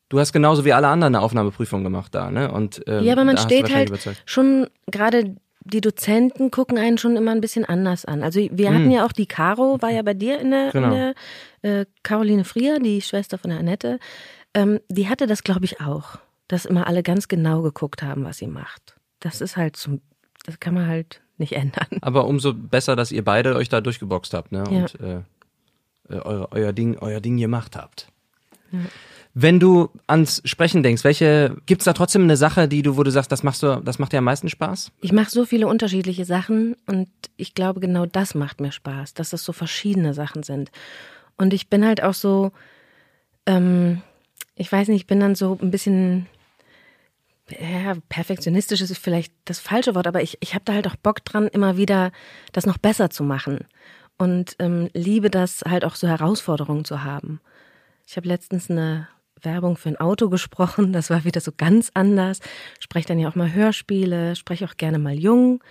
du hast genauso wie alle anderen eine Aufnahmeprüfung gemacht da, ne? Und, ähm, ja, aber man steht halt überzeugt. schon gerade die Dozenten gucken einen schon immer ein bisschen anders an. Also wir hatten hm. ja auch die Caro, war ja bei dir in der, genau. in der äh, Caroline Frier, die Schwester von der Annette. Ähm, die hatte das, glaube ich, auch, dass immer alle ganz genau geguckt haben, was sie macht. Das ist halt so, das kann man halt nicht ändern. Aber umso besser, dass ihr beide euch da durchgeboxt habt, ne? Ja. Und äh, äh, euer, euer, Ding, euer Ding gemacht habt. Ja. Wenn du ans Sprechen denkst, welche gibt's da trotzdem eine Sache, die du, wo du sagst, das machst du, das macht dir am meisten Spaß? Ich mache so viele unterschiedliche Sachen und ich glaube, genau das macht mir Spaß, dass das so verschiedene Sachen sind. Und ich bin halt auch so, ähm, ich weiß nicht, ich bin dann so ein bisschen ja, perfektionistisch ist vielleicht das falsche Wort, aber ich, ich habe da halt auch Bock dran, immer wieder das noch besser zu machen. Und ähm, liebe das halt auch so Herausforderungen zu haben. Ich habe letztens eine Werbung für ein Auto gesprochen, das war wieder so ganz anders. Spreche dann ja auch mal Hörspiele, spreche auch gerne mal jung.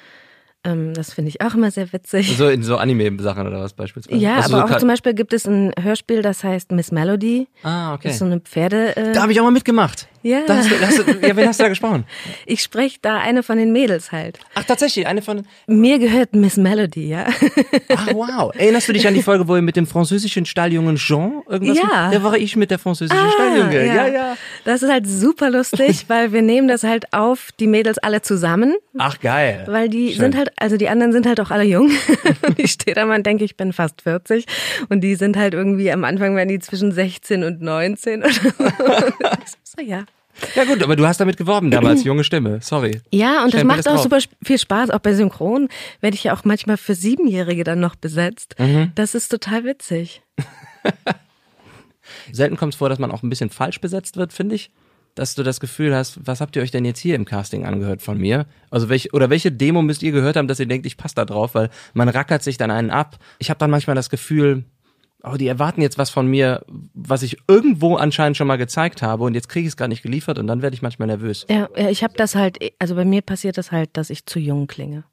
Ähm, das finde ich auch immer sehr witzig. So in so Anime-Sachen oder was beispielsweise? Ja, also aber so auch zum Beispiel gibt es ein Hörspiel, das heißt Miss Melody. Ah, okay. Das ist so eine Pferde. Äh da habe ich auch mal mitgemacht. Ja. Das, das, ja, wen hast du da gesprochen? Ich spreche da eine von den Mädels halt. Ach, tatsächlich, eine von. Mir gehört Miss Melody, ja. Ach, wow. Erinnerst du dich an die Folge, wo ihr mit dem französischen Stalljungen Jean irgendwas? Ja. Da war ich mit der französischen ah, Stalljunge. Ja. ja, ja. Das ist halt super lustig, weil wir nehmen das halt auf, die Mädels alle zusammen. Ach, geil. Weil die Schön. sind halt, also die anderen sind halt auch alle jung. ich stehe da mal und denke, ich bin fast 40. Und die sind halt irgendwie, am Anfang werden die zwischen 16 und 19 oder so. ja. Ja gut, aber du hast damit geworben damals, junge Stimme, sorry. Ja, und das macht auch super viel Spaß. Auch bei Synchron werde ich ja auch manchmal für Siebenjährige dann noch besetzt. Mhm. Das ist total witzig. Selten kommt es vor, dass man auch ein bisschen falsch besetzt wird, finde ich. Dass du das Gefühl hast, was habt ihr euch denn jetzt hier im Casting angehört von mir? Also welche oder welche Demo müsst ihr gehört haben, dass ihr denkt, ich passe da drauf, weil man rackert sich dann einen ab. Ich habe dann manchmal das Gefühl, oh, die erwarten jetzt was von mir, was ich irgendwo anscheinend schon mal gezeigt habe und jetzt kriege ich es gar nicht geliefert und dann werde ich manchmal nervös. Ja, ich habe das halt, also bei mir passiert das halt, dass ich zu jung klinge.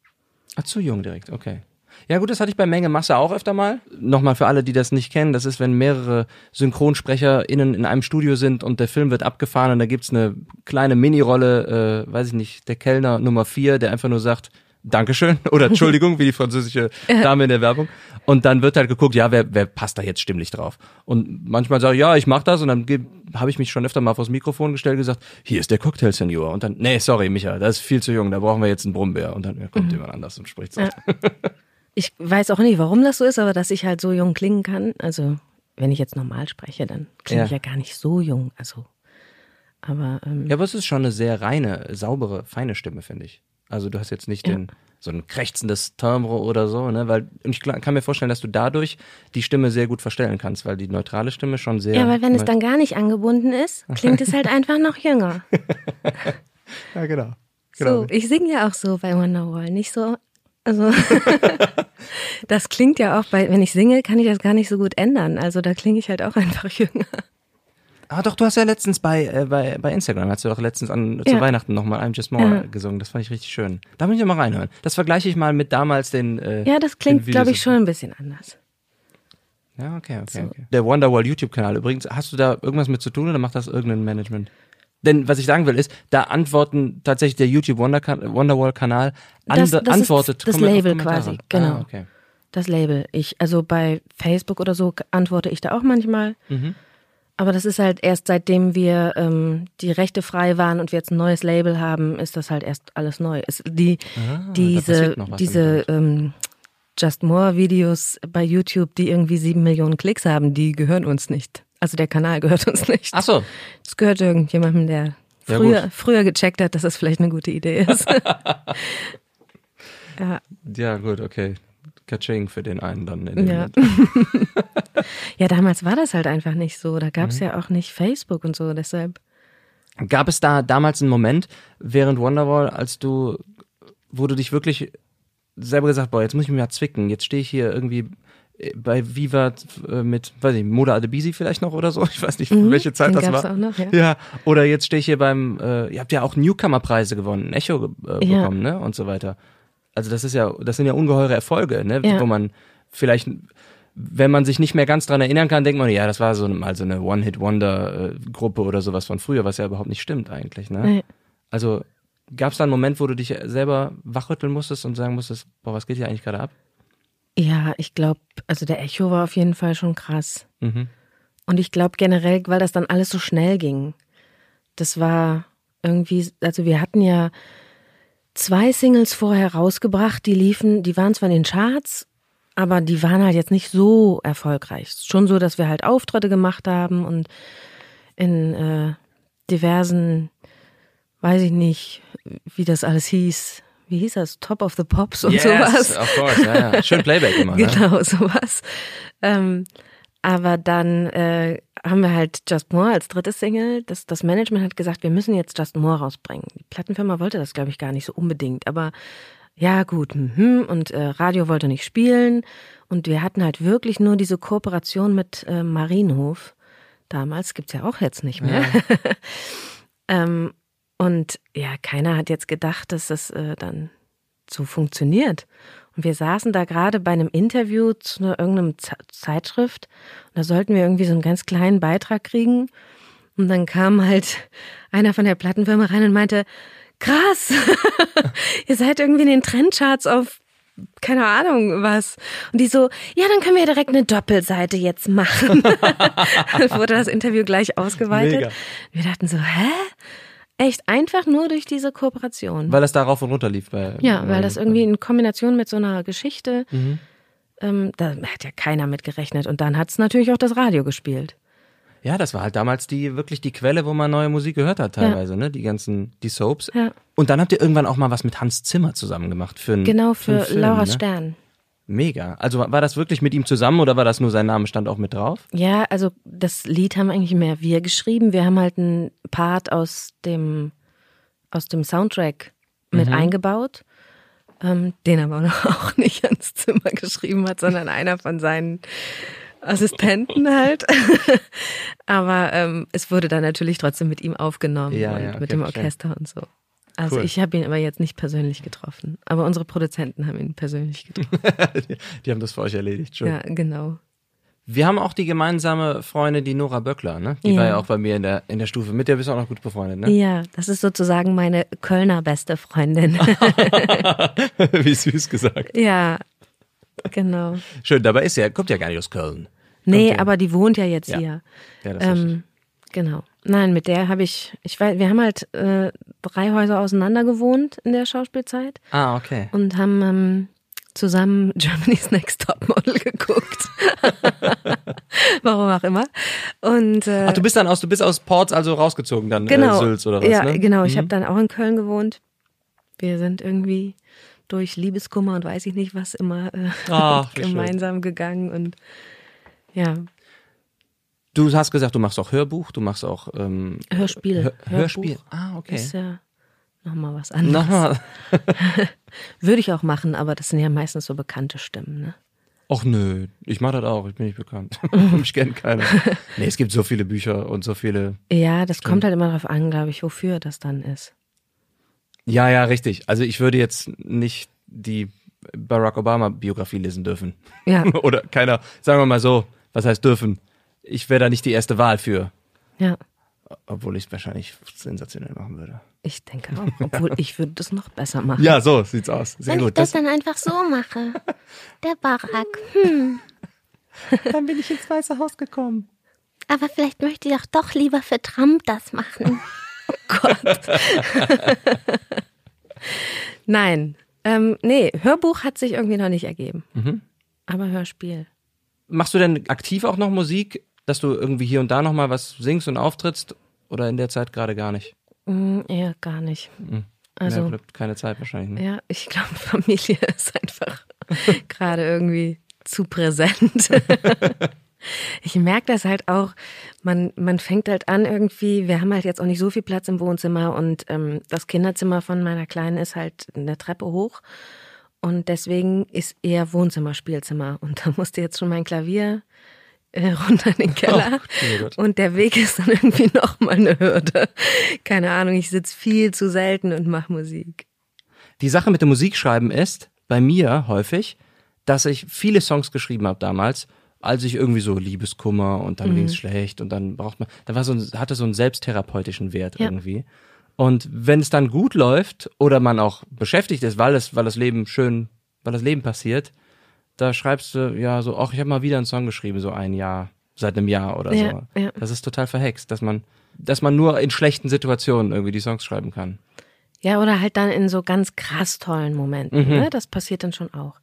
Ah, zu jung direkt, okay. Ja gut, das hatte ich bei Menge Masse auch öfter mal. Nochmal für alle, die das nicht kennen, das ist, wenn mehrere SynchronsprecherInnen in einem Studio sind und der Film wird abgefahren und da gibt's eine kleine Minirolle, äh, weiß ich nicht, der Kellner Nummer vier, der einfach nur sagt, Dankeschön oder Entschuldigung, wie die französische Dame in der Werbung. Und dann wird halt geguckt, ja, wer, wer passt da jetzt stimmlich drauf? Und manchmal sage ich, ja, ich mach das und dann habe ich mich schon öfter mal vors Mikrofon gestellt und gesagt, hier ist der Cocktail Senior. Und dann, nee, sorry, Micha, das ist viel zu jung, da brauchen wir jetzt einen Brummbär. Und dann ja, kommt mhm. jemand anders und spricht so. Ja. Ich weiß auch nicht, warum das so ist, aber dass ich halt so jung klingen kann. Also, wenn ich jetzt normal spreche, dann klinge ja. ich ja gar nicht so jung. Also, aber. Ähm, ja, aber es ist schon eine sehr reine, saubere, feine Stimme, finde ich. Also du hast jetzt nicht ja. den so ein krächzendes Timbre oder so, ne? Weil und ich kann mir vorstellen, dass du dadurch die Stimme sehr gut verstellen kannst, weil die neutrale Stimme schon sehr. Ja, weil wenn es dann gar nicht angebunden ist, klingt es halt einfach noch jünger. ja, genau. genau. So, ich singe ja auch so bei Wonderwall, nicht so. Also das klingt ja auch bei, wenn ich singe, kann ich das gar nicht so gut ändern. Also da klinge ich halt auch einfach jünger. Ah, doch, du hast ja letztens bei, äh, bei, bei Instagram, hast du doch letztens an, ja. zu Weihnachten nochmal I'm Just More ja. gesungen. Das fand ich richtig schön. Da muss ich mal reinhören. Das vergleiche ich mal mit damals den. Äh, ja, das klingt, glaube ich, schon ein bisschen anders. Ja, okay, okay, So. okay. Der Wonderwall YouTube-Kanal übrigens, hast du da irgendwas mit zu tun oder macht das irgendein Management? Denn was ich sagen will ist, da antworten tatsächlich der YouTube Wonder Wonderwall-Kanal Das- ande- das ist antwortet das Label quasi, genau. Ah, okay. Das Label. Ich, also bei Facebook oder so antworte ich da auch manchmal. Mhm. Aber das ist halt erst seitdem wir ähm, die Rechte frei waren und wir jetzt ein neues Label haben, ist das halt erst alles neu. Es, die, Ah, diese diese ähm, Just More Videos bei YouTube, die irgendwie sieben Millionen Klicks haben, die gehören uns nicht. Also der Kanal gehört uns nicht. Ach so. Es gehört irgendjemandem, der Ja, früher, gut. früher gecheckt hat, dass das vielleicht eine gute Idee ist. ja. Ja, gut, okay. Kaching für den einen dann. In dem Ja. Ja, damals war das halt einfach nicht so. Da gab Mhm. es ja auch nicht Facebook und so, deshalb. Gab es da damals einen Moment während Wonderwall, als du, wo du dich wirklich selber gesagt, boah, jetzt muss ich mich mal zwicken, jetzt stehe ich hier irgendwie bei Viva äh, mit, weiß ich, Moda Adebisi vielleicht noch oder so, ich weiß nicht, welche Zeit Mhm, das war. auch noch, ja. ja, oder jetzt stehe ich hier beim, äh, ihr habt ja auch Newcomer-Preise gewonnen, ein Echo äh, Ja. bekommen, ne, und so weiter. Also das ist ja, das sind ja ungeheure Erfolge, ne, Ja. wo man vielleicht wenn man sich nicht mehr ganz dran erinnern kann, denkt man, ja, das war so mal so eine One-Hit-Wonder-Gruppe oder sowas von früher, was ja überhaupt nicht stimmt eigentlich. Ne? Nee. Also gab es da einen Moment, wo du dich selber wachrütteln musstest und sagen musstest, boah, was geht hier eigentlich gerade ab? Ja, ich glaube, also der Echo war auf jeden Fall schon krass. Mhm. Und ich glaube generell, weil das dann alles so schnell ging. Das war irgendwie, also wir hatten ja zwei Singles vorher rausgebracht, die liefen, die waren zwar in den Charts, aber die waren halt jetzt nicht so erfolgreich. Schon so, dass wir halt Auftritte gemacht haben und in äh, diversen, weiß ich nicht, wie das alles hieß. Wie hieß das? Top of the Pops und sowas. of course, ja, ja. Schön Playback immer, ne? Genau, sowas. Ähm, aber dann äh, haben wir halt Just More als drittes Single. Das, das Management hat gesagt, wir müssen jetzt Just More rausbringen. Die Plattenfirma wollte das, glaube ich, gar nicht so unbedingt. Aber ja, gut. Mhm. Und äh, Radio wollte nicht spielen. Und wir hatten halt wirklich nur diese Kooperation mit äh, Marienhof. Damals gibt's ja auch jetzt nicht mehr. ähm, und ja, keiner hat jetzt gedacht, dass das äh, dann so funktioniert. Und wir saßen da gerade bei einem Interview zu einer, irgendeinem Ze- Zeitschrift und da sollten wir irgendwie so einen ganz kleinen Beitrag kriegen. Und dann kam halt einer von der Plattenfirma rein und meinte, krass, ihr seid irgendwie in den Trendcharts auf keine Ahnung was. Und die so, ja, dann können wir ja direkt eine Doppelseite jetzt machen. dann wurde das Interview gleich ausgeweitet. Mega. Wir dachten so, hä? Echt einfach nur durch diese Kooperation. Weil das da rauf und runter lief bei. Ja, weil das irgendwie in Kombination mit so einer Geschichte, Mhm. ähm, da hat ja keiner mit gerechnet. Und dann hat's natürlich auch das Radio gespielt. Ja, das war halt damals die wirklich die Quelle, wo man neue Musik gehört hat teilweise, ne? Die ganzen, die Soaps. Ja. Und dann habt ihr irgendwann auch mal was mit Hans Zimmer zusammen gemacht für einen Genau für einen Film, Laura ne? Stern. Mega. Also war das wirklich mit ihm zusammen oder war das nur sein Name stand auch mit drauf? Ja, also das Lied haben eigentlich mehr wir geschrieben. Wir haben halt einen Part aus dem, aus dem Soundtrack mit eingebaut, ähm, den aber auch nicht ans Zimmer geschrieben hat, sondern einer von seinen Assistenten halt. aber ähm, es wurde dann natürlich trotzdem mit ihm aufgenommen Ja, und ja, okay, mit dem. Orchester und so. Also Cool. ich habe ihn aber jetzt nicht persönlich getroffen. Aber unsere Produzenten haben ihn persönlich getroffen. die haben das für euch erledigt. Schön. ja, genau. Wir haben auch die gemeinsame Freundin, die Nora Böckler, ne? Die Ja. war ja auch bei mir in der, in der Stufe. Mit der bist du auch noch gut befreundet, ne? Ja, das ist sozusagen meine Kölner beste Freundin. Wie süß gesagt. ja, genau. Schön, dabei ist sie ja, kommt ja gar nicht aus Köln. Nee, Kommt ja- aber die wohnt ja jetzt Ja. hier. Ja, das ist richtig. Ähm, genau. Nein, mit der habe ich, ich weiß, wir haben halt äh, drei Häuser auseinander gewohnt in der Schauspielzeit Ah, okay. und haben ähm, zusammen Germany's Next Topmodel geguckt. Warum auch immer. Und äh, Ach, du bist dann aus, du bist aus Ports also rausgezogen dann, genau. äh, Sülz oder was, ja, ne? genau. Ich habe dann auch in Köln gewohnt. Wir sind irgendwie durch Liebeskummer und weiß ich nicht was immer äh, Ach, wie schön. gemeinsam gegangen und ja, Du hast gesagt, du machst auch Hörbuch, du machst auch ähm, Hörspiel. Hör Hörbuch Hörspiel. Ah, okay. Ist ja nochmal was anderes. Nochmal. Würde ich auch machen, aber das sind ja meistens so bekannte Stimmen, ne? Och nö, ich mach das auch, ich bin nicht bekannt. Mich kennt keiner. Nee, es gibt so viele Bücher und so viele. Ja, das kommt halt immer darauf an, glaube ich, wofür das dann ist. Ja, ja, richtig. Also ich würde jetzt nicht die Barack Obama Biografie lesen dürfen. Ja. Oder keiner, sagen wir mal so, was heißt dürfen? Ich wäre da nicht die erste Wahl für. Ja, Obwohl ich es wahrscheinlich sensationell machen würde. ich denke auch. Obwohl ich würde das noch besser machen. Ja, so sieht's aus. Sehr Wenn ich gut. das Das, dann einfach so mache. Der Barack. Hm. dann bin ich ins Weiße Haus gekommen. Aber vielleicht möchte ich auch doch lieber für Trump das machen. Nein. Ähm, nee, Hörbuch hat sich irgendwie noch nicht ergeben. Aber Hörspiel. Machst du denn aktiv auch noch Musik, dass du irgendwie hier und da noch mal was singst und auftrittst? Oder in der Zeit gerade gar nicht? Mm, eher gar nicht. Also, Also, ja, keine Zeit wahrscheinlich. Ne? ja, ich glaube, Familie ist einfach gerade irgendwie zu präsent. ich merke das halt auch, man, man fängt halt an irgendwie, wir haben halt jetzt auch nicht so viel Platz im Wohnzimmer und ähm, das Kinderzimmer von meiner Kleinen ist halt eine Treppe hoch und deswegen ist eher Wohnzimmer, Spielzimmer und da musste jetzt schon mein Klavier äh, runter in den Keller Oh Gott. und der Weg ist dann irgendwie noch mal eine Hürde. Keine Ahnung, ich sitze viel zu selten und mache Musik. Die Sache mit dem Musikschreiben ist, bei mir häufig, dass ich viele Songs geschrieben habe damals, als ich irgendwie so Liebeskummer und dann ging's schlecht und dann braucht man, da war so ein, hatte so einen selbsttherapeutischen Wert Ja. irgendwie. Und wenn es dann gut läuft oder man auch beschäftigt ist, weil es, weil das Leben schön, weil das Leben passiert, da schreibst du ja so, ach, ich habe mal wieder einen Song geschrieben, so ein Jahr, seit einem Jahr oder Ja, so. ja. Das ist total verhext, dass man, dass man nur in schlechten Situationen irgendwie die Songs schreiben kann. Ja, oder halt dann in so ganz krass tollen Momenten. Mhm. Ne? Das passiert dann schon auch.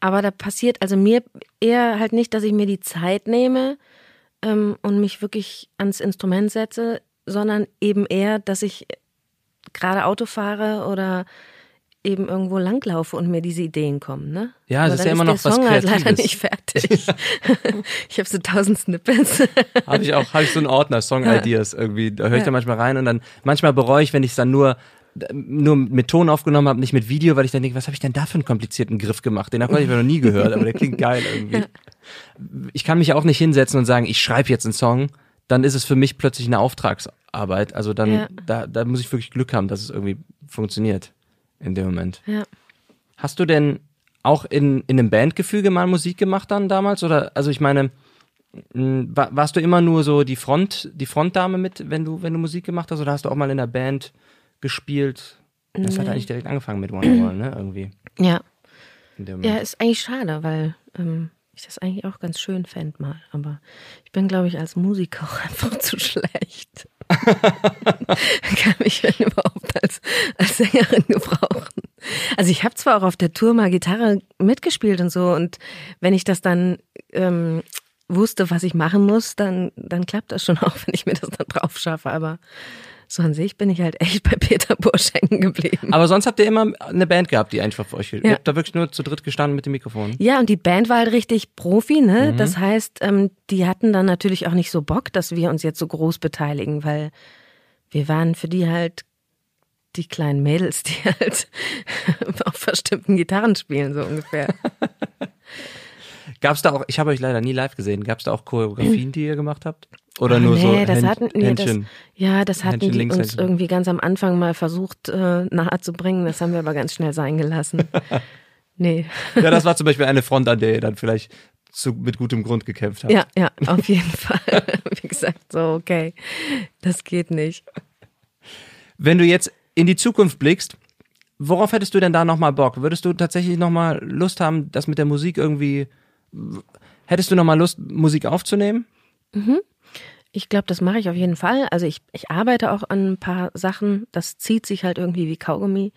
Aber da passiert also mir eher halt nicht, dass ich mir die Zeit nehme ähm, und mich wirklich ans Instrument setze, sondern eben eher, dass ich gerade Auto fahre oder eben irgendwo langlaufe und mir diese Ideen kommen. Ne? Ja, es ist ja immer der noch was Song halt leider Kreatives. nicht fertig. ich habe so tausend Snippets. Habe ich auch, habe ich so einen Ordner, Song Ideas irgendwie. Da höre ich da manchmal rein und dann manchmal bereue ich, wenn ich es dann nur nur mit Ton aufgenommen habe, nicht mit Video, weil ich dann denke, was habe ich denn da für einen komplizierten Griff gemacht? Den habe ich noch nie gehört, aber der klingt geil irgendwie. Ich kann mich auch nicht hinsetzen und sagen, ich schreibe jetzt einen Song, dann ist es für mich plötzlich eine Auftragsarbeit. Also dann, Ja. da, da muss ich wirklich Glück haben, dass es irgendwie funktioniert in dem Moment. ja. Hast du denn auch in, in einem Bandgefüge mal Musik gemacht dann damals? Oder, also ich meine, wa- warst du immer nur so die Front, die Frontdame mit, wenn du, wenn du Musik gemacht hast? Oder hast du auch mal in der Band gespielt? Das hat eigentlich direkt angefangen mit Wonderwall, ne? Irgendwie. ja. Ja, ist eigentlich schade, weil ähm, ich das eigentlich auch ganz schön fänd mal. Aber ich bin, glaube ich, als Musiker auch einfach zu schlecht. Kann mich, wenn überhaupt, als, als Sängerin gebrauchen. Also ich habe zwar auch auf der Tour mal Gitarre mitgespielt und so und wenn ich das dann ähm, wusste, was ich machen muss, dann, dann klappt das schon auch, wenn ich mir das dann drauf schaffe. Aber so an sich bin ich halt echt bei Peter Bursch hängen geblieben. Aber sonst habt ihr immer eine Band gehabt, die einfach für euch. Ihr Ja. habt da wirklich nur zu dritt gestanden mit dem Mikrofon. Ja, und die Band war halt richtig Profi, ne? Das heißt, ähm, die hatten dann natürlich auch nicht so Bock, dass wir uns jetzt so groß beteiligen, weil wir waren für die halt die kleinen Mädels, die halt auf verstimmten Gitarren spielen, so ungefähr. Gab's da auch, ich habe euch leider nie live gesehen, gab's da auch Choreografien, die ihr gemacht habt? Oder Ah, nur so nee, das Händ- hatten, nee, das, Händchen? ja, das hatten Händchen die links, uns Händchen- irgendwie ganz am Anfang mal versucht äh, nahezubringen. Das haben wir aber ganz schnell sein gelassen. Nee. Ja, das war zum Beispiel eine Front, an der ihr dann vielleicht zu, mit gutem Grund gekämpft habt. Ja, ja, auf jeden Fall. Wie gesagt, so, okay, das geht nicht. Wenn du jetzt in die Zukunft blickst, worauf hättest du denn da nochmal Bock? Würdest du tatsächlich nochmal Lust haben, das mit der Musik irgendwie, hättest du nochmal Lust, Musik aufzunehmen? Ich glaube, das mache ich auf jeden Fall. Also ich, ich arbeite auch an ein paar Sachen. Das zieht sich halt irgendwie wie Kaugummi.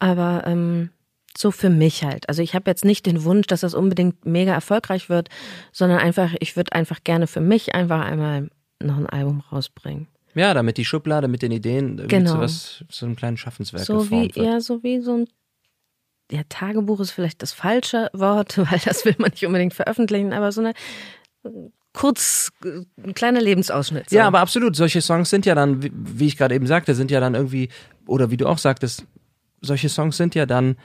Aber ähm, so für mich halt. Also ich habe jetzt nicht den Wunsch, dass das unbedingt mega erfolgreich wird, sondern einfach, ich würde einfach gerne für mich einfach einmal noch ein Album rausbringen. Ja, damit die Schublade mit den Ideen Genau. zu was, zu einem kleinen Schaffenswerk So wie, wird. ja, so wie so ein ja, Tagebuch ist vielleicht das falsche Wort, weil das will man nicht unbedingt veröffentlichen, aber so eine kurz, äh, ein kleiner Lebensausschnitt. So. Ja, aber absolut. Solche Songs sind ja dann, wie, wie ich gerade eben sagte, sind ja dann irgendwie, oder wie du auch sagtest, solche Songs sind ja dann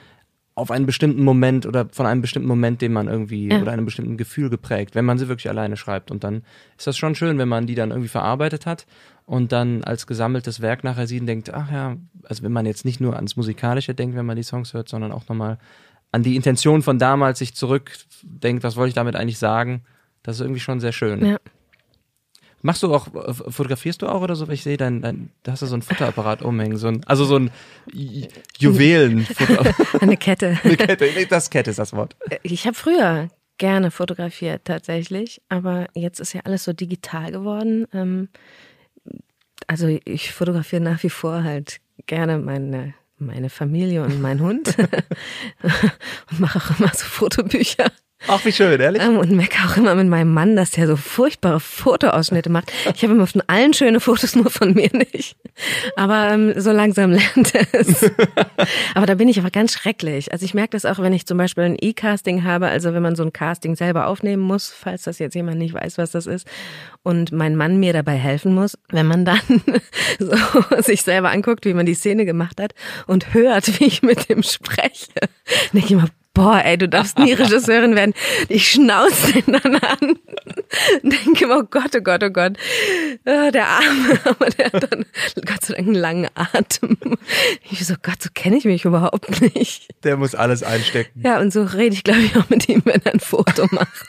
auf einen bestimmten Moment oder von einem bestimmten Moment, den man irgendwie Ja. oder einem bestimmten Gefühl geprägt, wenn man sie wirklich alleine schreibt. Und dann ist das schon schön, wenn man die dann irgendwie verarbeitet hat und dann als gesammeltes Werk nachher sieht und denkt, ach ja, also wenn man jetzt nicht nur ans Musikalische denkt, wenn man die Songs hört, sondern auch nochmal an die Intention von damals sich zurückdenkt, was wollte ich damit eigentlich sagen, Das ist irgendwie schon sehr schön. Ja. Machst du auch, äh, fotografierst du auch oder so? Weil Ich sehe dein, dein, da hast du so ein Fotoapparat umhängen, so ein, also so ein Ju- Juwelen. Eine Kette. Eine Kette, das Kette ist das Wort. Ich habe früher gerne fotografiert tatsächlich, aber jetzt ist ja alles so digital geworden. Ähm, also ich fotografiere nach wie vor halt gerne meine meine Familie und meinen Hund und mache auch immer so Fotobücher. Ach, wie schön, ehrlich? Ähm, und meckere auch immer mit meinem Mann, dass der so furchtbare Fotoausschnitte macht. Ich habe immer von allen schöne Fotos, nur von mir nicht. Aber ähm, so langsam lernt er es. aber da bin ich aber ganz schrecklich. Also ich merke das auch, wenn ich zum Beispiel ein E-Casting habe, also wenn man so ein Casting selber aufnehmen muss, falls das jetzt jemand nicht weiß, was das ist, und mein Mann mir dabei helfen muss, wenn man dann so sich selber anguckt, wie man die Szene gemacht hat und hört, wie ich mit dem spreche, denke ich immer, boah, ey, du darfst nie Regisseurin werden. Ich schnauze den dann an. Denke immer, oh Gott, oh Gott, oh Gott. Ah, Der Arme, aber der hat dann Gott sei Dank einen langen Atem. Ich so, Gott, so kenne ich mich überhaupt nicht. Der muss alles einstecken. Ja, und so rede ich, glaube ich, auch mit ihm, wenn er ein Foto macht.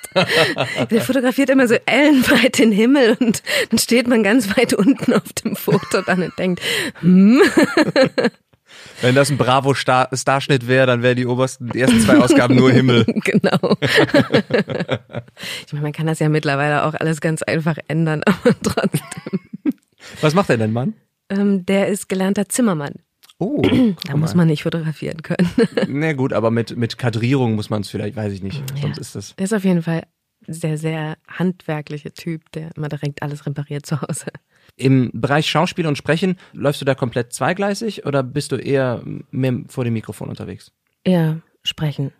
Der fotografiert immer so ellenweit den Himmel und dann steht man ganz weit unten auf dem Foto dann und denkt, hm, Wenn das ein Bravo-Starschnitt wäre, dann wären die obersten, die ersten zwei Ausgaben nur Himmel. genau. Ich meine, man kann das ja mittlerweile auch alles ganz einfach ändern, aber trotzdem. Was macht denn dein Mann? Ähm, der ist gelernter Zimmermann. Oh, Da muss man nicht fotografieren können. Na gut, aber mit, mit Kadrierung muss man es vielleicht, weiß ich nicht. Sonst ist das. Der ist auf jeden Fall sehr, sehr handwerkliche Typ, der immer direkt alles repariert zu Hause. Im Bereich Schauspiel und Sprechen, läufst du da komplett zweigleisig oder bist du eher mehr vor dem Mikrofon unterwegs? Ja, sprechen.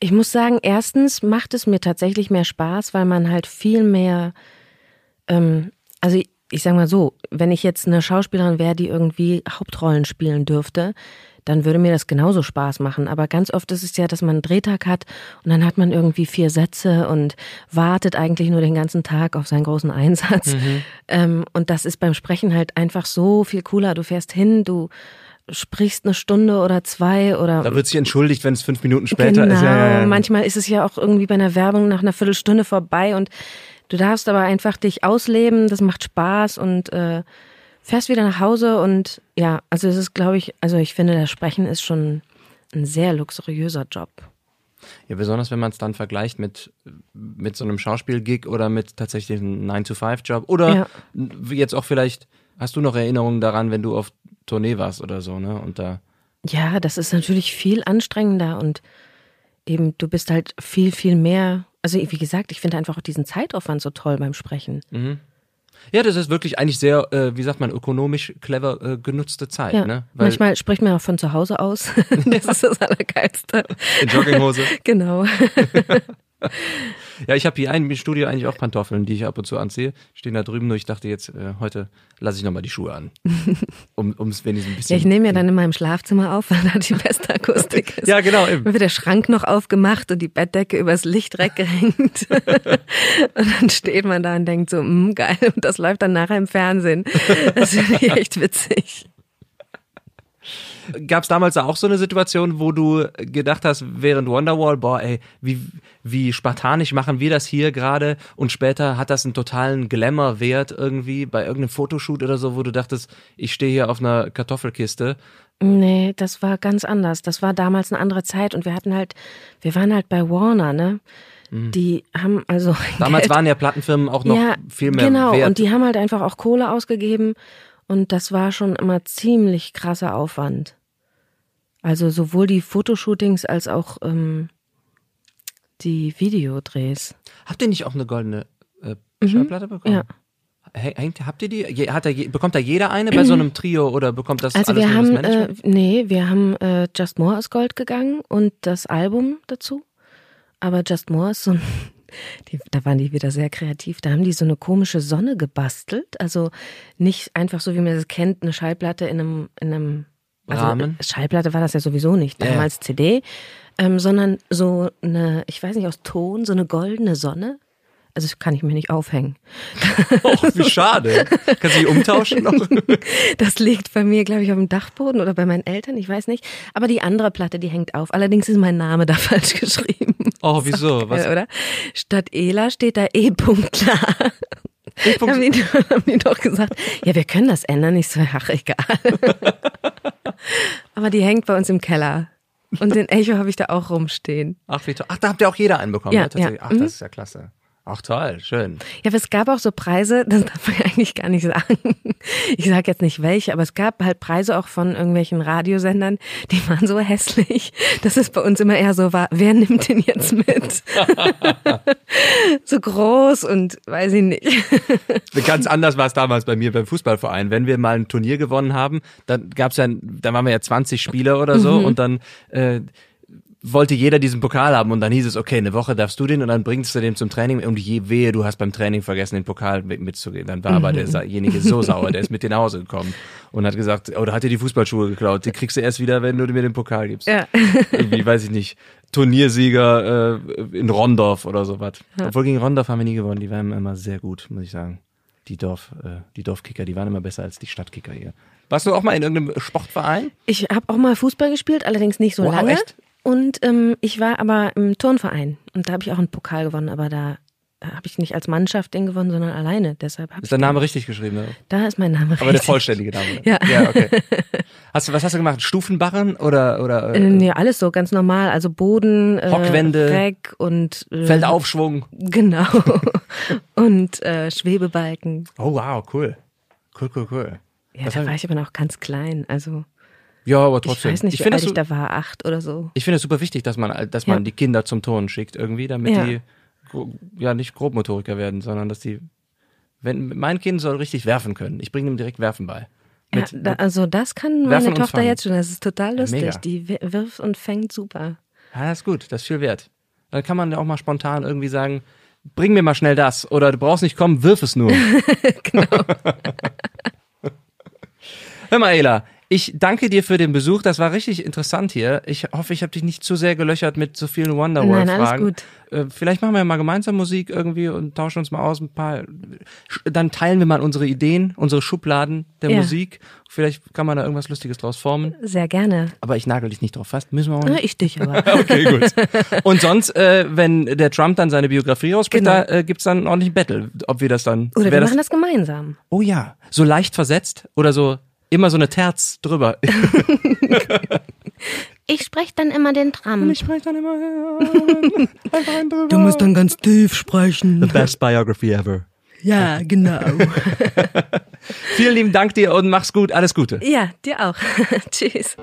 Ich muss sagen, erstens macht es mir tatsächlich mehr Spaß, weil man halt viel mehr, ähm, also ich, ich sag mal so, wenn ich jetzt eine Schauspielerin wäre, die irgendwie Hauptrollen spielen dürfte, dann würde mir das genauso Spaß machen. Aber ganz oft ist es ja, dass man einen Drehtag hat und dann hat man irgendwie vier Sätze und wartet eigentlich nur den ganzen Tag auf seinen großen Einsatz. Ähm, und das ist beim Sprechen halt einfach so viel cooler. Du fährst hin, du sprichst eine Stunde oder zwei oder Da wird sich entschuldigt, wenn es fünf Minuten später genau. ist. Ja, ja, ja. Manchmal ist es ja auch irgendwie bei einer Werbung nach einer Viertelstunde vorbei und du darfst aber einfach dich ausleben, das macht Spaß und äh, fährst wieder nach Hause und ja, also es ist, glaube ich, also ich finde, das Sprechen ist schon ein sehr luxuriöser Job. Ja, besonders wenn man es dann vergleicht mit, mit so einem Schauspielgig oder mit tatsächlich einem 9-to-5-Job. Oder Ja. jetzt auch vielleicht, hast du noch Erinnerungen daran, wenn du auf Tournee warst oder so, ne? Und da. Ja, das ist natürlich viel anstrengender und eben du bist halt viel, viel mehr. Also wie gesagt, ich finde einfach auch diesen Zeitaufwand so toll beim Sprechen. Ja, das ist wirklich eigentlich sehr, äh, wie sagt man, ökonomisch clever äh, genutzte Zeit, Ja. ne? Weil Manchmal spricht man auch von zu Hause aus. das ist das Allergeilste. in Jogginghose. Genau. ja, ich habe hier ein Studio eigentlich auch Pantoffeln, die ich ab und zu anziehe. Stehen da drüben, nur ich dachte jetzt, äh, heute lasse ich nochmal die Schuhe an. Um es wenigstens ein bisschen. Ja, ich nehme ja dann in meinem Schlafzimmer auf, weil da die beste Akustik ist. Ja, genau, eben. Dann wird der Schrank noch aufgemacht und die Bettdecke übers Licht gehängt. und dann steht man da und denkt so, mm, geil, und das läuft dann nachher im Fernsehen. Das finde ich echt witzig. Gab es damals auch so eine Situation, wo du gedacht hast, während Wonderwall, boah, ey, wie, wie spartanisch machen wir das hier gerade und später hat das einen totalen Glamour-Wert irgendwie bei irgendeinem Fotoshoot oder so, wo du dachtest, ich stehe hier auf einer Kartoffelkiste. Nee, das war ganz anders. Das war damals eine andere Zeit und wir hatten halt, wir waren halt bei Warner, ne? Die haben also. Damals Geld- waren ja Plattenfirmen auch noch ja, viel mehr genau, wert. und die haben halt einfach auch Kohle ausgegeben und das war schon immer ziemlich krasser Aufwand. Also sowohl die Fotoshootings als auch ähm, die Videodrehs. Habt ihr nicht auch eine goldene äh, Schallplatte bekommen? Mhm. ja. Hey, hängt, habt ihr die? Hat je- bekommt da jeder eine bei so einem Trio oder bekommt das Also alles wir haben, das äh, nee, wir haben äh, Just More ist Gold gegangen und das Album dazu. Aber Just More ist so ein, die, da waren die wieder sehr kreativ. Da haben die so eine komische Sonne gebastelt. Also nicht einfach so, wie man das kennt, eine Schallplatte in einem, in einem also Rahmen? Schallplatte war das ja sowieso nicht, damals CD, ähm, sondern so eine, ich weiß nicht, aus Ton, so eine goldene Sonne. Also das kann ich mir nicht aufhängen. Och, wie schade. Kannst du die umtauschen noch? Das liegt bei mir, glaube ich, auf dem Dachboden oder bei meinen Eltern, ich weiß nicht. Aber die andere Platte, die hängt auf. Allerdings ist mein Name da falsch geschrieben. Oh, wieso? Was? Oder? Statt Ela steht da E. klar. E-Punkt- Haben die, haben die doch gesagt, ja, wir können das ändern. Ich so, ach, egal. Aber die hängt bei uns im Keller. Und den Echo habe ich da auch rumstehen. Ach, wie toll. Ach, da habt ihr auch jeder einen bekommen. Ja, ne? Ja. Ach, Mhm. das ist ja klasse. Ach, toll, schön. Ja, aber es gab auch so Preise, das darf man ja eigentlich gar nicht sagen. Ich sage jetzt nicht welche, aber es gab halt Preise auch von irgendwelchen Radiosendern, die waren so hässlich, dass es bei uns immer eher so war, wer nimmt den jetzt mit? so groß und weiß ich nicht. Ganz anders war es damals bei mir beim Fußballverein. Wenn wir mal ein Turnier gewonnen haben, dann gab's ja, dann waren wir ja 20 Spieler oder so Mhm. und dann äh, wollte jeder diesen Pokal haben und dann hieß es, okay, eine Woche darfst du den und dann bringst du den zum Training und je wehe, du hast beim Training vergessen, den Pokal mit, mitzugehen. Dann war aber Mhm. derjenige so sauer, der ist mit dir nach Hause gekommen und hat gesagt, oder hat dir die Fußballschuhe geklaut, die kriegst du erst wieder, wenn du mir den Pokal gibst. Ja. Irgendwie, weiß ich nicht, Turniersieger äh, in Rondorf oder sowas. Obwohl gegen Rondorf haben wir nie gewonnen, die waren immer sehr gut, muss ich sagen. Die Dorf, äh, die Dorfkicker, die waren immer besser als die Stadtkicker hier. Warst du auch mal in irgendeinem Sportverein? Ich habe auch mal Fußball gespielt, allerdings nicht so Wow, lange. echt? Und ähm, ich war aber im Turnverein und da habe ich auch einen Pokal gewonnen, aber da habe ich nicht als Mannschaft den gewonnen, sondern alleine. Deshalb Ist dein Name richtig geschrieben? Ne? da ist mein Name Aber der richtig. vollständige Name. Ja. ja okay. Hast du, was hast du gemacht? Stufenbarren oder, oder Äh, äh, nee, alles so ganz normal, also Boden, äh, Hockwände, Reck und äh, Feldaufschwung? Genau. und äh, Schwebebalken. Oh wow, cool. Cool, cool, cool. Ja, Was da war ich aber noch ganz klein. Also Ja, aber ich trotzdem. weiß nicht, ich wie finde alt ich da war, acht oder so. ich finde es super wichtig, dass man, dass man Ja. die Kinder zum Turnen schickt irgendwie, damit Ja. die ja nicht Grobmotoriker werden, sondern dass die, wenn mein Kind soll richtig werfen können. Ich bringe ihm direkt Werfen bei. Ja, Mit, da, also das kann meine Tochter jetzt schon. Das ist total Ja, lustig. mega. Die wi- wirft und fängt super. Ja, das ist gut, das ist viel wert. Dann kann man ja auch mal spontan irgendwie sagen, bring mir mal schnell das oder du brauchst nicht kommen, wirf es nur. genau. Hör mal, Ela, ich danke dir für den Besuch. Das war richtig interessant hier. Ich hoffe, ich habe dich nicht zu sehr gelöchert mit so vielen Nein, Wonderworld-Fragen. alles gut. Äh, vielleicht machen wir ja mal gemeinsam Musik irgendwie und tauschen uns mal aus ein paar. Dann teilen wir mal unsere Ideen, unsere Schubladen der Ja. Musik. Vielleicht kann man da irgendwas Lustiges draus formen. Sehr gerne. Aber ich nagel dich nicht drauf fest. Müssen wir mal Na, ich dich aber. Okay, gut. Und sonst, äh, wenn der Trump dann seine Biografie rausspricht, Genau. da äh, gibt's dann einen ordentlichen Battle, ob wir das dann. Oder wir das, machen das gemeinsam. Oh ja, so leicht versetzt oder so immer so eine Terz drüber. Ich spreche dann immer den Tram. Ich spreche dann immer drüber. Du musst dann ganz tief sprechen. The best biography ever. Ja, genau. Vielen lieben Dank dir und mach's gut, alles Gute. ja, dir auch. Tschüss.